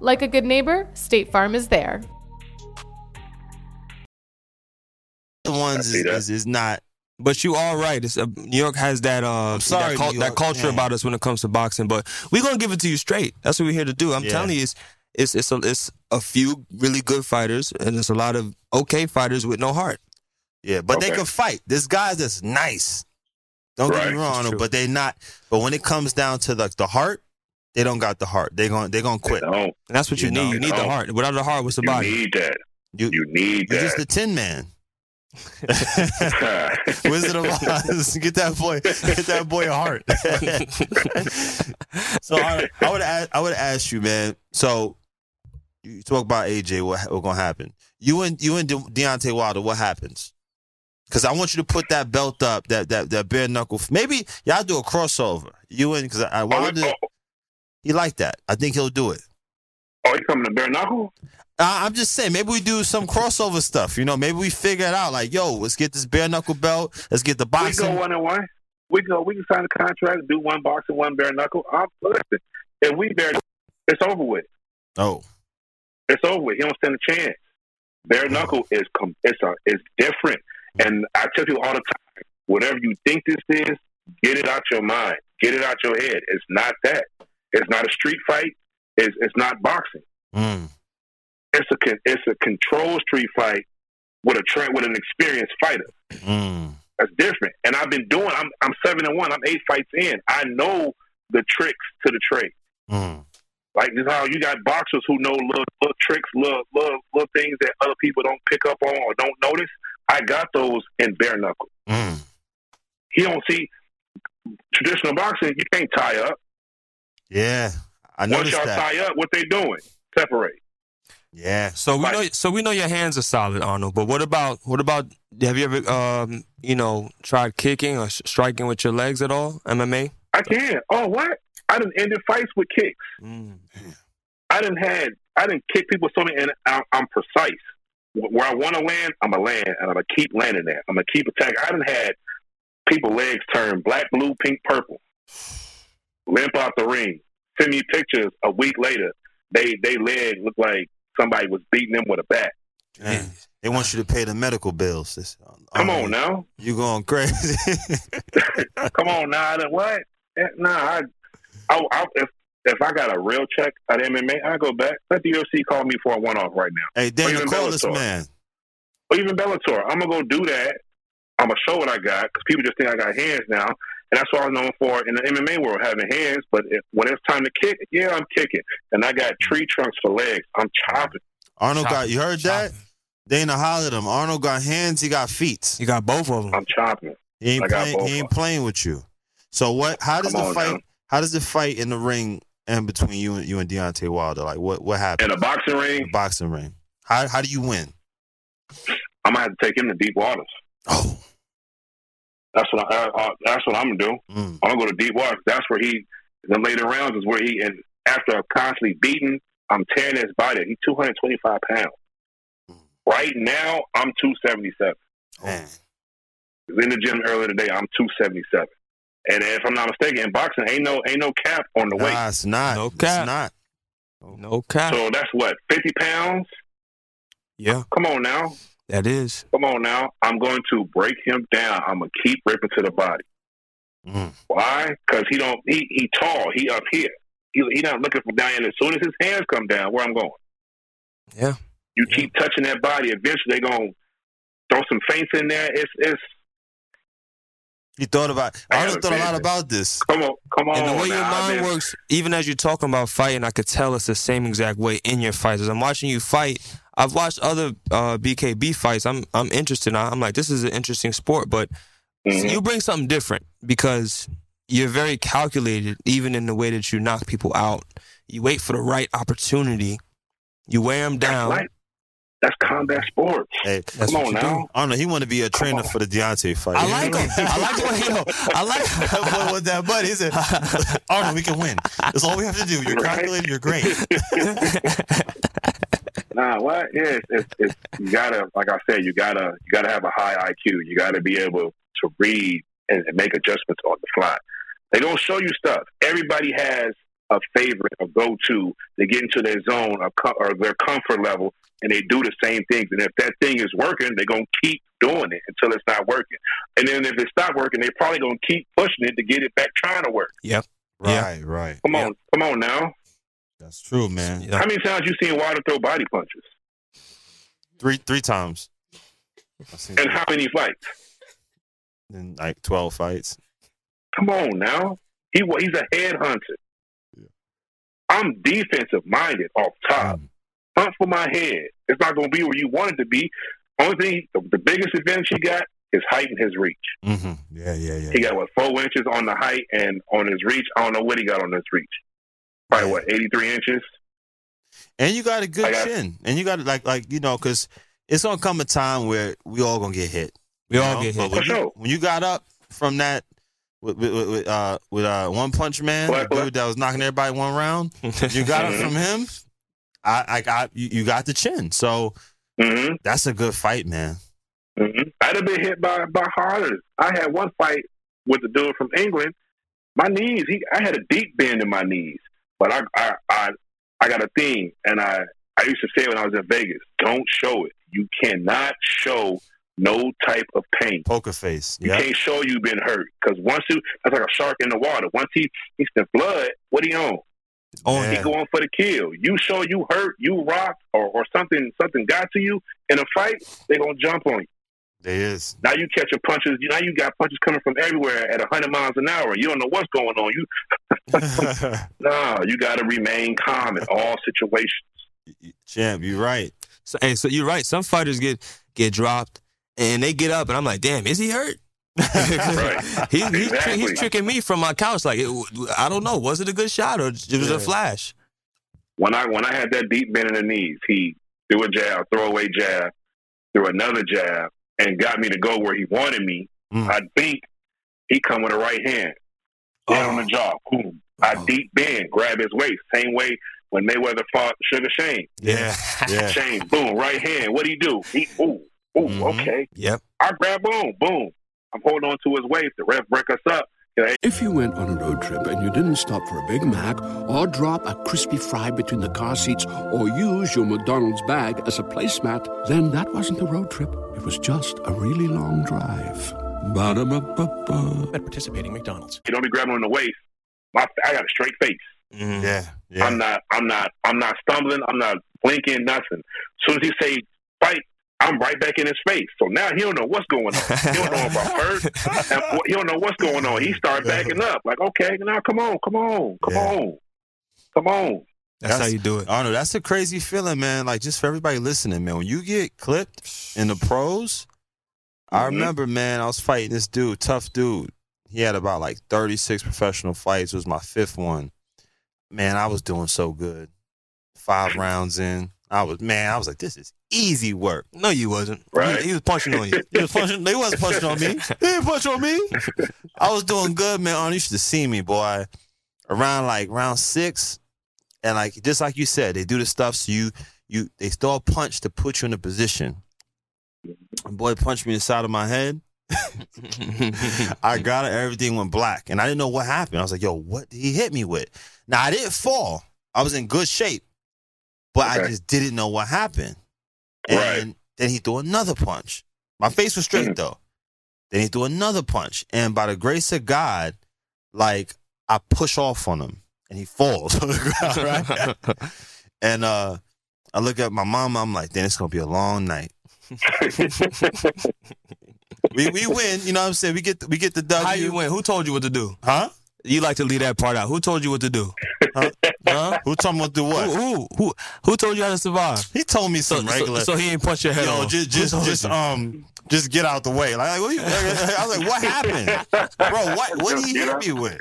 Like a good neighbor, State Farm is there. The ones is, is, is not. But you are right. It's, uh, New York has that uh, sorry, that, cul- that culture man. about us when it comes to boxing. But we're gonna give it to you straight. That's what we're here to do. I'm Yeah. telling you, it's it's it's a, it's a few really good fighters, and it's a lot of okay fighters with no heart. Yeah, but they can fight. There's guys that's nice. Don't get me wrong, but they're not. But when it comes down to the the heart, they don't got the heart. They going they gonna quit. And that's what you, need. You need the heart. Without the heart, what's the You body? You need that. You, you need You're that. just the Tin Man. Wizard of Oz. Get that boy. Get that boy a heart. so I, I would ask, I would ask you, man. So you talk about AJ. What what gonna happen? You and you and De- Deontay Wilder. What happens? Because I want you to put that belt up, that that that bare knuckle. Maybe y'all do a crossover. You and because I oh, Wilder, he like that. I think he'll do it. Oh, he coming to bare knuckle? Uh, I'm just saying, maybe we do some crossover stuff. You know, maybe we figure it out. Like, yo, let's get this bare knuckle belt. Let's get the boxing. We go one and one. We go. We can sign a contract, do one boxing, one bare knuckle. I'm, listen, if we bare, it's over with. Oh, It's over with. He don't stand a chance. Bare knuckle is com- it's a it's different. And I tell you all the time, whatever you think this is, get it out your mind, get it out your head. It's not that. It's not a street fight. It's it's not boxing. Mm. It's a it's a controlled street fight with a tra- with an experienced fighter. Mm. That's different. And I've been doing. I'm I'm seven and one. I'm eight fights in. I know the tricks to the trade. Mm. Like this, how you got boxers who know little, little tricks, little, little little things that other people don't pick up on or don't notice. I got those in bare knuckle. Mm. He don't see traditional boxing. You can't tie up. Yeah, I Once noticed y'all that. tie up, what they doing? Separate. Yeah. So we know. So we know your hands are solid, Arnold. But what about what about? Have you ever, um, you know, tried kicking or sh- striking with your legs at all? MMA. I can. Oh, what? I didn't ended fights with kicks. Mm. I didn't had. I didn't kick people so many, and I'm, I'm precise. Where I want to land, I'm gonna land, and I'm gonna keep landing there. I'm gonna keep attacking. I didn't had people legs turn black, blue, pink, purple, limp out the ring. Send me pictures a week later. They they leg looked like somebody was beating them with a bat. Man, they want you to pay the medical bills. This- Come on now. You going crazy? Come on now. I done- What? Eh, Nah. I, I, I, if if I got a real check at MMA, I go back. Let the UFC call me for a one off right now. hey, Or Daniel, even call this Bellator. man. or even Bellator. I'm gonna go do that. I'm gonna show what I got because people just think I got hands now, and that's what I was known for in the MMA world, having hands. But if, when it's time to kick, yeah, I'm kicking, and I got tree trunks for legs. I'm chopping. Arnold got. You heard that? Dana hollered him. Arnold got hands. He got feet. He got both of them. I'm chopping. He ain't playing. He ain't playing with you. So what? How does Come the on fight? now. How does the fight in the ring end between you and you and Deontay Wilder? Like what? What happened? In a boxing ring, The boxing ring. How how do you win? I'm gonna have to take him to deep waters. Oh, that's what I, I, I that's what I'm gonna do. Mm. I'm gonna go to deep water. That's where he. The later rounds is where he. And after I'm constantly beating, I'm tearing his body. He's 225 pounds. Right now, I'm 277. Man. in the gym earlier today. I'm 277, and if I'm not mistaken, in boxing ain't no ain't no cap on the weight. Nah, it's not. No cap. It's not. No cap. So that's what 50 pounds. Yeah, Come on now, that is. come on now. I'm going to break him down. I'm gonna keep ripping to the body. Mm. Why? Because he don't. He he tall. He up here. He he not looking for down. As soon as his hands come down, where I'm going. Yeah. You keep touching that body. Eventually, they gonna throw some feints in there. It's it's. You thought about. I have thought a lot about this. Come on, come on. And the way your mind been- works, even as you're talking about fighting, I could tell it's the same exact way in your fights. As I'm watching you fight, I've watched other uh, BKB fights. I'm I'm interested. I'm like, this is an interesting sport, but Mm-hmm. you bring something different because you're very calculated, even in the way that you knock people out. You wait for the right opportunity. You wear them down. Right. That's combat sports. Hey, That's Come on you now. do. Arnold, he want to be a trainer for the Deontay fight. I like him. I like the way you know. I like. That boy with that buddy. He said, Arnold, we can win. That's all we have to do. You're Right. calculated. You're great. Nah, what? Yeah, it's, it's, it's you gotta, like I said, you gotta, you gotta have a high IQ. You gotta be able to read and, and make adjustments on the fly. They're gonna show you stuff. Everybody has a favorite, a go-to. They get into their zone or, co- or their comfort level, and they do the same things. And if that thing is working, they're gonna keep doing it until it's not working. And then if it stop working, they're probably gonna keep pushing it to get it back trying to work. Yep. Right, right. Come on, come on now. That's true, man. How many times you seen Wilder throw body punches? Three three times. I've seen And how many fights? in like twelve fights. Come on now. He wa- he's a headhunter. Yeah. I'm defensive minded off top. Mm. Hunt for my head. It's not going to be where you want it to be. Only thing, the, the biggest advantage he got is height and his reach. Mm-hmm. Yeah, yeah, yeah. He got what four inches on the height and on his reach. I don't know what he got on his reach. Probably what eighty three inches. And you got a good got- chin. And you got like like you know because it's gonna come a time where we all gonna get hit. We all know? get hit. But when, For you, sure. when you got up from that with with, with, with, uh with uh One Punch Man, Black, the dude that was knocking everybody one round, you got it from him. I I got you, you got the chin. So Mm-hmm. that's a good fight, man. hmm I'd have been hit by by harder. I had one fight with the dude from England. My knees, he, I had a deep bend in my knees, but I, I, I, I got a thing, and I, I used to say when I was in Vegas, don't show it. You cannot show no type of pain. Poker face. You can't show you been hurt because once you, that's like a shark in the water. Once he, he sniff blood, what he on? On He going for the kill. You show you hurt, you rocked, or, or something something got to you in a fight, they gonna jump on you. There is. Now you catch catching punches. Now you got punches coming from everywhere at hundred miles an hour. You don't know what's going on. You no, you got to remain calm in all situations. Champ, you're right. So, hey, so you're right. Some fighters get get dropped and they get up, and I'm like, damn, is he hurt? Right. He, he's, tri- Exactly. he's tricking me from my couch. Like, it, I don't know. Was it a good shot or it was Yeah. a flash? When I when I had that deep bend in the knees, he threw a jab, throwaway jab, threw another jab, and got me to go where he wanted me. Mm. I think he come with a right hand down on the jaw. Boom. I deep bend, grab his waist. Same way when Mayweather fought Sugar Shane. Yeah. Yeah. Shane, boom, right hand. What he do? He ooh, ooh, Mhm. okay. Yep. I grab boom, boom. I'm holding on to his waist. The ref break us up. If you went on a road trip and you didn't stop for a Big Mac or drop a crispy fry between the car seats or use your McDonald's bag as a placemat, then that wasn't a road trip. It was just a really long drive. Ba-da-ba-ba-ba. At participating McDonald's. you don't be grabbing on the waist. My, I got a straight face. Mhm. Yeah. Yeah. I'm not. I'm not. I'm not stumbling. I'm not blinking. Nothing. As soon as he say fight, I'm right back in his face. So now he don't know what's going on. He don't know if I'm hurt. He don't know what's going on. He start backing up. Like, okay, now come on, come on, come Yeah. on, come on. That's, how you do it. I don't know. That's a crazy feeling, man. Like just for everybody listening, man. When you get clipped in the pros, I Mhm. remember, man. I was fighting this dude, tough dude. He had about like 36 professional fights. It was my fifth one. Man, I was doing so good. Five rounds in, I was man. I was like, this is easy work. No, you wasn't. Right. He, he was punching on you. He was punching. They wasn't punching on me. He didn't punch on me. I was doing good, man. On you should have seen me, boy. Around like round six, and like just like you said, they do the stuff so you you they throw a punch to put you in a position. And boy punched me in the side of my head. I got it. Everything went black, and I didn't know what happened. I was like, "Yo, what did he hit me with?" Now I didn't fall. I was in good shape, but I just didn't know what happened. And Right. then he threw another punch. My face was straight though. Then he threw another punch, and by the grace of God, like I push off on him, and he falls on the ground. Right? and uh, I look at my mom. I'm like, "Then it's gonna be a long night." we we win. You know what I'm saying? We get the, we get the W. How you win? Who told you what to do? Huh? You like to leave that part out. Who told you what to do? Huh? huh? Who told me what to do what? Who, who who who told you how to survive? He told me So, regular. so, so he ain't punch your head Yo, off. just just just um just get out the way. Like, what you, I was like, what happened, bro? What what did he hit me with?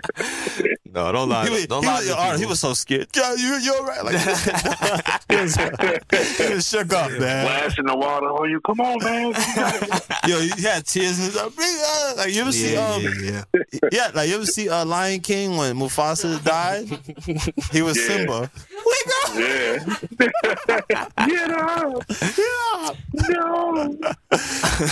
no, don't lie. He don't he, lie was, to he was so scared. Yeah, you you all right? Like, he, was, he was shook up, man. Flashing the water on you. Come on, man. Yo, he had tears in his eyes. Uh, Like you ever see Yeah, um yeah, yeah. yeah, like you ever see uh, Lion King when Mufasa died? He was Yeah. Simba. Yeah. Get up. Yeah. No.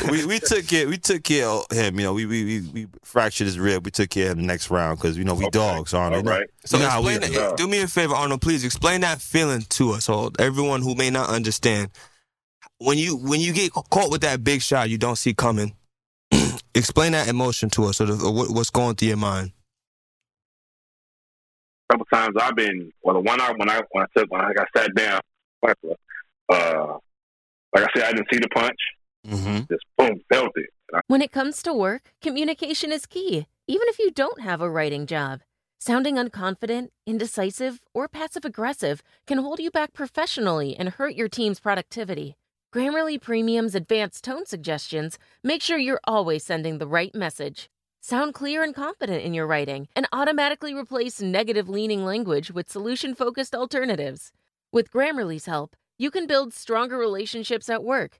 We we took care we took care of him. You know, we we we, we fractured his rib. We took care of him the next round because you know we dogs, aren't we? right. So you know how we explain that, do me a favor, Arnold. Please explain that feeling to us, all everyone who may not understand. When you when you get caught with that big shot you don't see coming, explain that emotion to us, or, the, or what, what's going through your mind. A couple times I've been well the one I when I when I took when I got sat down, uh, like I said, I didn't see the punch. Mm-hmm. Just boom, felt it. When it comes to work, communication is key, even if you don't have a writing job. Sounding unconfident, indecisive, or passive aggressive can hold you back professionally and hurt your team's productivity. Grammarly Premium's advanced tone suggestions make sure you're always sending the right message. Sound clear and confident in your writing and automatically replace negative leaning language with solution focused alternatives. With Grammarly's help, you can build stronger relationships at work,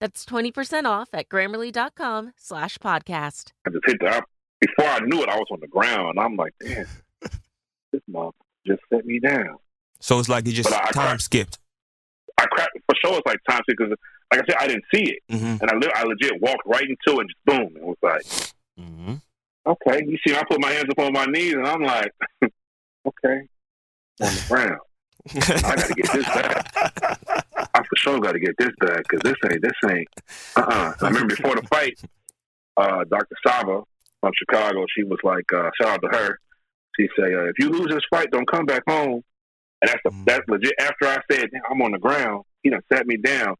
That's 20% off at grammarly.com slash podcast. I just hit the up. Before I knew it, I was on the ground. I'm like, damn, this mother just set me down. So it's like you just I- I time cracked- skipped. I cracked for sure. It's like time skipped because, like I said, I didn't see it, Mhm. and I li- I legit walked right into it and just boom. It was like, Mm-hmm. okay. You see, I put my hands up on my knees, and I'm like, okay, on the ground. I got to get this back. For sure got to get this back because this ain't this ain't. Uh uh I remember before the fight, uh, Dr. Saba from Chicago, she was like, uh, shout out to her. She say, uh, if you lose this fight, don't come back home. And that's the, that's legit. After I said I'm on the ground, he done sat me down.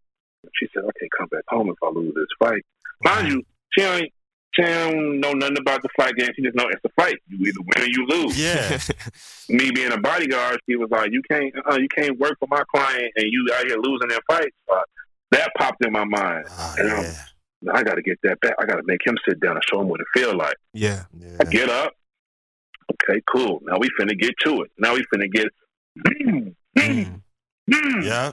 She said, I can't come back home if I lose this fight. Mind you, she ain't. Don't know nothing about the fight game. She just know it's a fight. You either win or you lose. Yeah. Me being a bodyguard, she was like, "You can't, uh, you can't work for my client, and you out here losing their fights." Uh, that popped in my mind, and I'm, I got to get that back. I got to make him sit down and show him what it feel like. Yeah. I get up. Okay, cool. Now we finna get to it. Now we finna get. Yeah.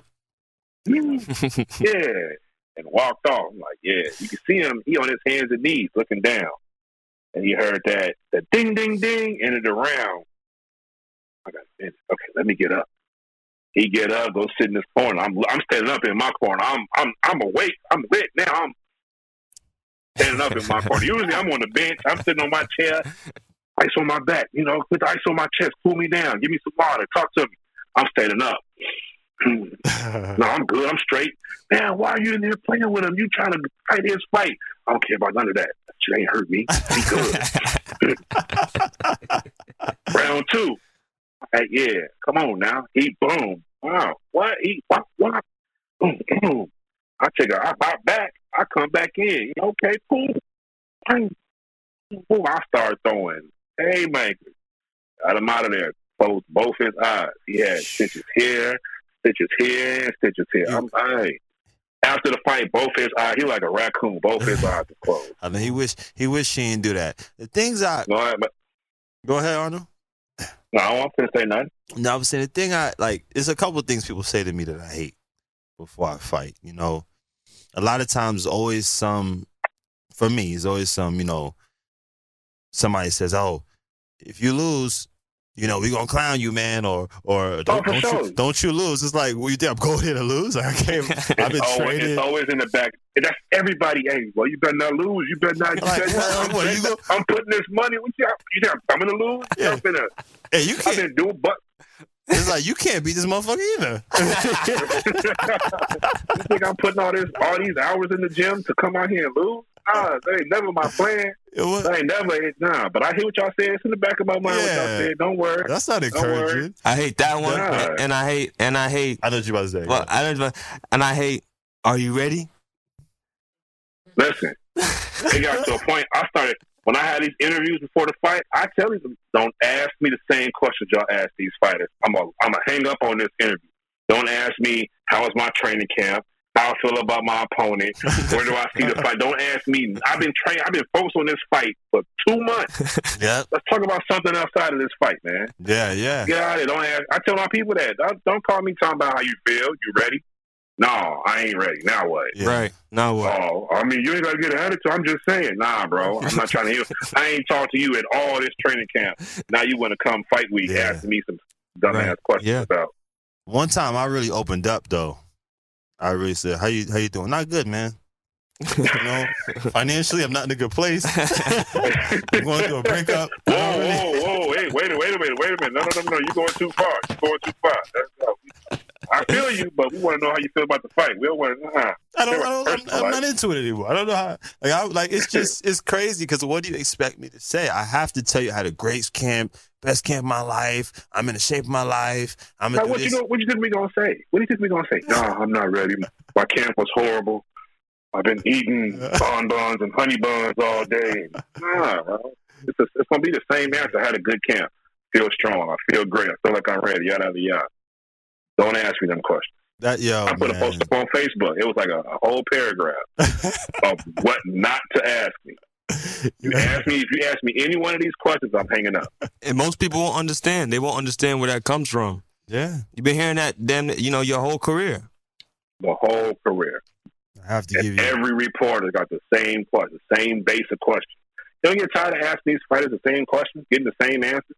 yeah, and walked off. I'm like, yeah, you can see him. He on his hands and knees looking down, and he heard that that ding, ding, ding, ended the round. I got it. Okay, let me get up. He get up, go sit in his corner. I'm I'm standing up in my corner. I'm I'm I'm awake. I'm lit now. I'm standing up in my corner. Usually I'm on the bench. I'm sitting on my chair, ice on my back. You know, put the ice on my chest, cool me down, give me some water, talk to me. I'm standing up. No, I'm good. I'm straight. Man, why are you in there playing with him? You trying to fight his fight? I don't care about none of that. That shit ain't hurt me. Be good. Round two. Hey, yeah, come on now. He boom. Wow. What? He what? What? Boom, boom. I take a I hop back. I come back in. Okay, cool. Boom. Boom. I start throwing haymakers. Got him out of there. Closed both his eyes. He had stitches here, stitches here, stitches here. I'm hey. After the fight, both his eyes, he like a raccoon. Both his eyes are closed. I mean, he wish he wish she didn't do that. The things I go ahead, but go ahead, Arnold. No, I don't want to say nothing. No, I'm saying the thing I like. There's a couple of things people say to me that I hate before I fight. You know, a lot of times, always some. For me, it's always some. You know, somebody says, "Oh, if you lose." You know, we gonna clown you, man, or or don't, Oh, don't, sure. you, don't you lose? It's like, well, you think I'm going here to lose? I can't. I've been always, traded. it's always in the back. And that's everybody. Hey, well, you better not lose. You better not. You Like, better what- not I'm, you go- I'm putting this money. What you, you think I'm coming to lose? Yeah. I'm finna, Hey, you I've can't. been doing, but It's like you can't beat this motherfucker either. you think I'm putting all this, all these hours in the gym to come out here and lose? Ah, that ain't never my plan. That ain't never. It, nah, but I hear what y'all saying. It's in the back of my mind. What y'all Yeah. saying. Don't worry. That's not encouraging. I hate that one, Yeah. and, and I hate, and I hate. I know what you about to say. Well, I don't, and I hate. Are you ready? Listen, it got to a point. I started when I had these interviews before the fight. I tell them, don't ask me the same questions y'all ask these fighters. I'm a, I'm a hang up on this interview. Don't ask me how was my training camp. How I feel about my opponent. Where do I see the fight? Don't ask me. I've been trained. I've been focused on this fight for two months. yeah. Let's talk about something outside of this fight, man. Yeah, yeah. Get out of here. Don't ask. I tell my people that. Don't, don't call me talking about how you feel. You ready? No, I ain't ready. Now what? Right. Now what? Oh, I mean, you ain't gotta get an attitude. I'm just saying, nah, bro. I'm not trying to hear. I ain't talked to you at all this training camp. Now you want to come fight week asking me some dumbass questions about. One time I really opened up though. I really said, "How you how you doing? Not good, man. you know, financially, I'm not in a good place. I'm going through a breakup. Whoa, whoa, whoa! Hey, wait a wait a minute, wait a minute. No, no, no, no. You're going too far. You're going too far. That's I feel you, but we want to know how you feel about the fight. We don't want to. Nah, uh-uh. I don't. I don't I'm, I'm not into it anymore. I don't know how. Like, I, like it's just it's crazy because what do you expect me to say? I have to tell you I had a great camp, best camp of my life. I'm in the shape of my life. I'm Like, what do you this. gonna, what you think we gonna say? What do you think we gonna say? No, I'm not ready. My camp was horrible. I've been eating bonbons and honey buns all day. Nah. It's, a, it's gonna be the same answer. I had a good camp. Feel strong. I feel great. I feel like I'm ready. Yada yada yada. Don't ask me them questions. That yo, I put a post up on Facebook. It was like a, a whole paragraph of what not to ask me. You ask me if you ask me any one of these questions, I'm hanging up. And most people won't understand. They won't understand where that comes from. Yeah. You've been hearing that damn you know, your whole career. The whole career. I have to and give you every reporter got the same question, the same basic question. Don't get tired of asking these fighters the same questions, getting the same answers.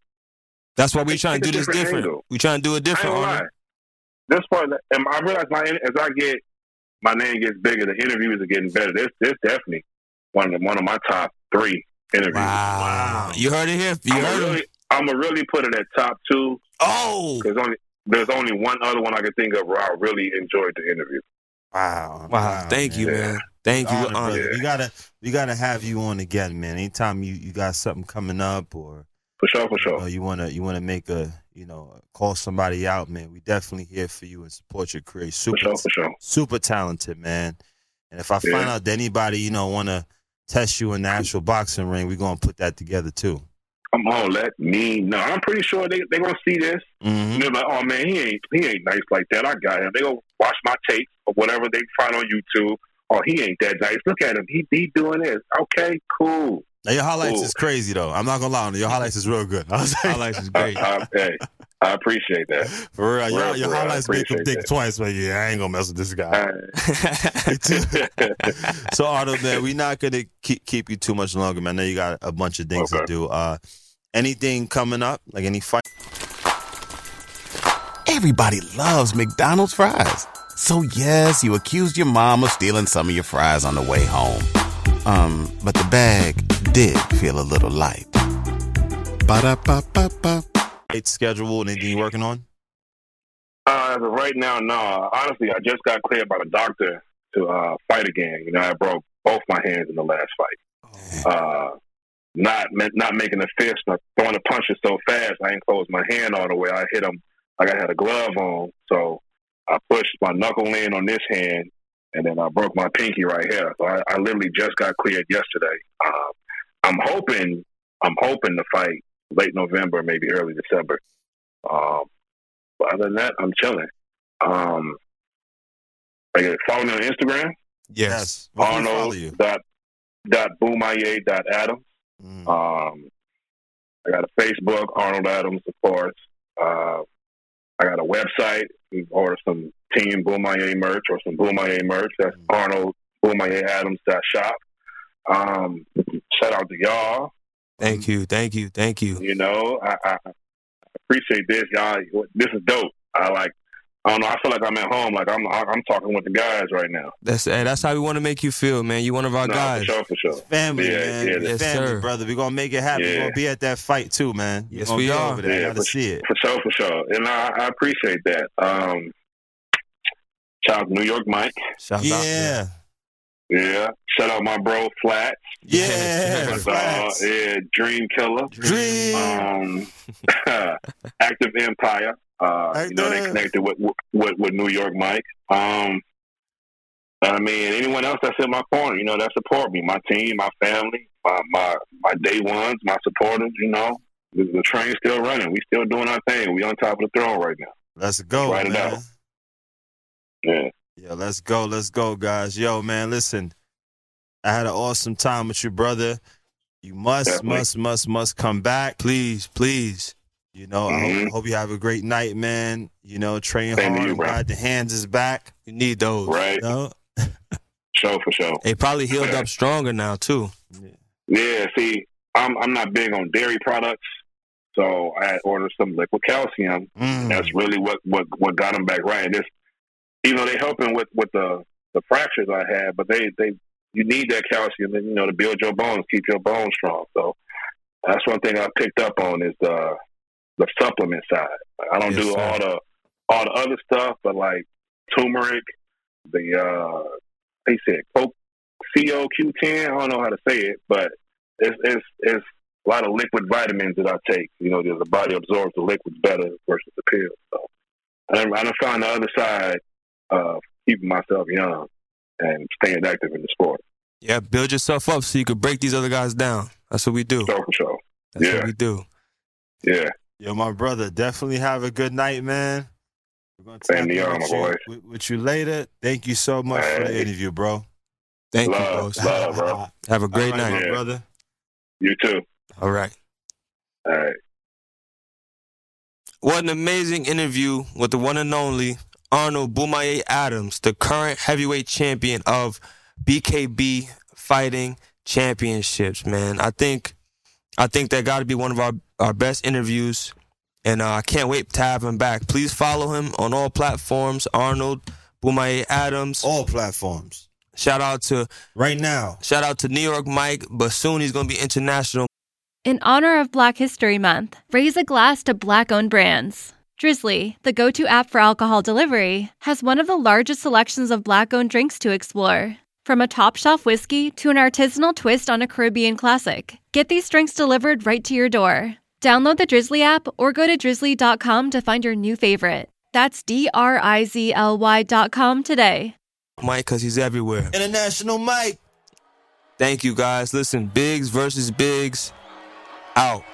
That's why we trying to do this different different. angle. We trying to do it I different. ain't gonna Arnold. lie. This part, and I realize my as I get my name gets bigger, the interviews are getting better. This this definitely one of one of my top three interviews. Wow, you heard it here. You I'm heard gonna really, I'm gonna really put it at top two. Oh, because only there's only one other one I can think of where I really enjoyed the interview. Wow. Wow. Thank you, man. Thank you. Honor, Honor. brother. We gotta we gotta have you on again, man. Anytime you, you got something coming up or for sure, for sure. You, know, you wanna you wanna make a you know call somebody out, man. We definitely here for you and support your career. Super, sure, for sure. super talented, man. And if I Yeah. find out that anybody you know wanna test you in the actual boxing ring, we're gonna put that together too. Come on, let me know. I'm pretty sure they they gonna see this. Mm-hmm. They're like, oh man, he ain't he ain't nice like that. I got him. They gonna watch my tapes or whatever they find on YouTube. Oh, he ain't that nice. Look at him. He he doing this. Okay, cool. Now your highlights Cool. is crazy though. I'm not gonna lie on you. Your highlights is real good. highlights is I, I, hey, I appreciate that. For real, your, Real, your real, I highlights make him appreciate think that. twice, but yeah, I ain't gonna mess with this guy. so Arnold, man, we're not gonna keep keep you too much longer, man. I know you got a bunch of things to do. Uh, anything coming up? Like any fight? Everybody loves McDonald's fries. So yes, you accused your mom of stealing some of your fries on the way home. Um, but the bag did feel a little light. Ba-da-ba-ba-ba. It's schedule. Anything you working on? Uh, as of right now, no. Honestly, I just got cleared by the doctor to uh, fight again. You know, I broke both my hands in the last fight. Uh, not not making a fist, not throwing the punches so fast. I ain't closed my hand all the way. I hit him like I had a glove on. So I pushed my knuckle in on this hand, and then I broke my pinky right here. So I, I literally just got cleared yesterday. Um, I'm hoping I'm hoping to fight late November, maybe early December. Um, but other than that, I'm chilling. Um, I get follow me on Instagram. Yes. Where can you? Arnold dot dot boomaye dot Adams. Mm. Um, I got a Facebook, Arnold Adams, of course. Uh, I got a website. You can order some Team Boomaye merch or some Boomaye merch. That's Mm. Arnold Boomaye Adams dot shop. Um, shout out to y'all. Thank you. Thank you. Thank you. You know, I, I I appreciate this, y'all. This is dope. I like. I don't know. I feel like I'm at home. Like I'm. I'm talking with the guys right now. That's hey, that's how we want to make you feel, man. You one of our No, guys. for sure, for sure. Family, Yeah, man. yeah, It's yes, family, sir. brother. We're gonna make it happen. We're gonna be at that fight too, man. We're Yes, we be are. over there. Yeah, Gotta for, see it. for sure, for sure. And I, I appreciate that. Um, shout out to New York Mike. Shout out. Yeah. Yeah. Shout out my bro Flats. Yeah. Uh, Flats. yeah, Dream Killer. Dream. Um, Active Empire. Uh, you know they connected with, with with New York Mike. Um, I mean, anyone else that's in my corner, you know, that support me, my team, my family, my my, my day ones, my supporters. You know, the, the train's still running. We still doing our thing. We on top of the throne right now. Let's go, Write it out. Yeah. Yo, let's go, let's go, guys. Yo, man, listen. I had an awesome time with you, brother. You must, Definitely. must, must, must come back. Please, please. You know, I Mhm. hope, hope you have a great night, man. You know, train Same hard. you, glad the hands is back. You need those. Right. You know? Show for show. They probably healed Yeah. up stronger now too. Yeah, see, I'm I'm not big on dairy products, so I ordered some liquid calcium. Mm. That's really what what what got them back right. And this, you know, they're helping with with the the fractures I had, but they they you need that calcium, you know, to build your bones, keep your bones strong. So that's one thing I picked up on is the the supplement side. I don't Yes, do sir. all the all the other stuff, but like turmeric, the uh, they said co CoQ10. I don't know how to say it, but it's it's it's a lot of liquid vitamins that I take. You know, the body absorbs the liquids better versus the pills. So I I found the other side of keeping myself young and staying active in the sport. Yeah, build yourself up so you can break these other guys down. That's what we do. So for sure. That's Yeah. what we do. Yeah. Yo, my brother, definitely have a good night, man. We're gonna Same tap to in y'all, with my you- With, with you later. Thank you so much for the interview, bro. Thank you, Love, love, bro. Have a great All right, night. my Yeah. brother. You too. All right. All right. What an amazing interview with the one and only Arnold Boumaye Adams, the current heavyweight champion of BKB Fighting Championships. Man, I think, I think that got to be one of our our best interviews, and uh, I can't wait to have him back. Please follow him on all platforms. Arnold Boumaye Adams. All platforms. Shout out to Right now. shout out to New York Mike, but soon he's gonna be international. In honor of Black History Month, raise a glass to Black owned brands. Drizly, the go to app for alcohol delivery, has one of the largest selections of Black owned drinks to explore. From a top shelf whiskey to an artisanal twist on a Caribbean classic, get these drinks delivered right to your door. Download the Drizly app or go to drizly.com to find your new favorite. That's D R I Z L Y.com today. Mike, cause he's everywhere. International Mike. Thank you guys. Listen, Biggs versus Biggs. Out.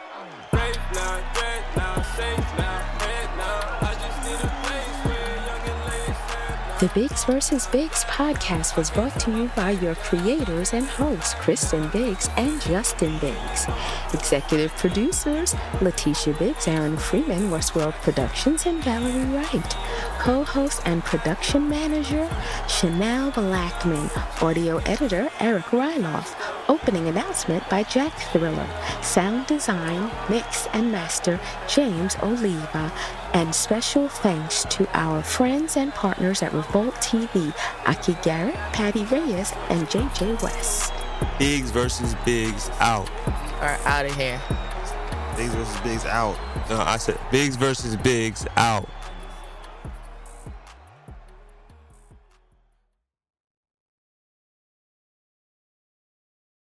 The Biggs vs. Biggs podcast was brought to you by your creators and hosts, Christen Biggs and Justin Biggs. Executive producers, Letitia Biggs, Aaron Freeman, Westworld Productions, and Valerie Wright. Co-host and production manager, Chanel Blackman. Audio editor, Eric Ryloff. Opening announcement by Jack Thriller. Sound design, mix, and master, James Oliva. And special thanks to our friends and partners at Revolt TV, Aki Garrett, Patty Reyes, and JJ West. Biggs versus Biggs. Out. Are out of here. Biggs versus Biggs out. No, I said Biggs versus Biggs. Out.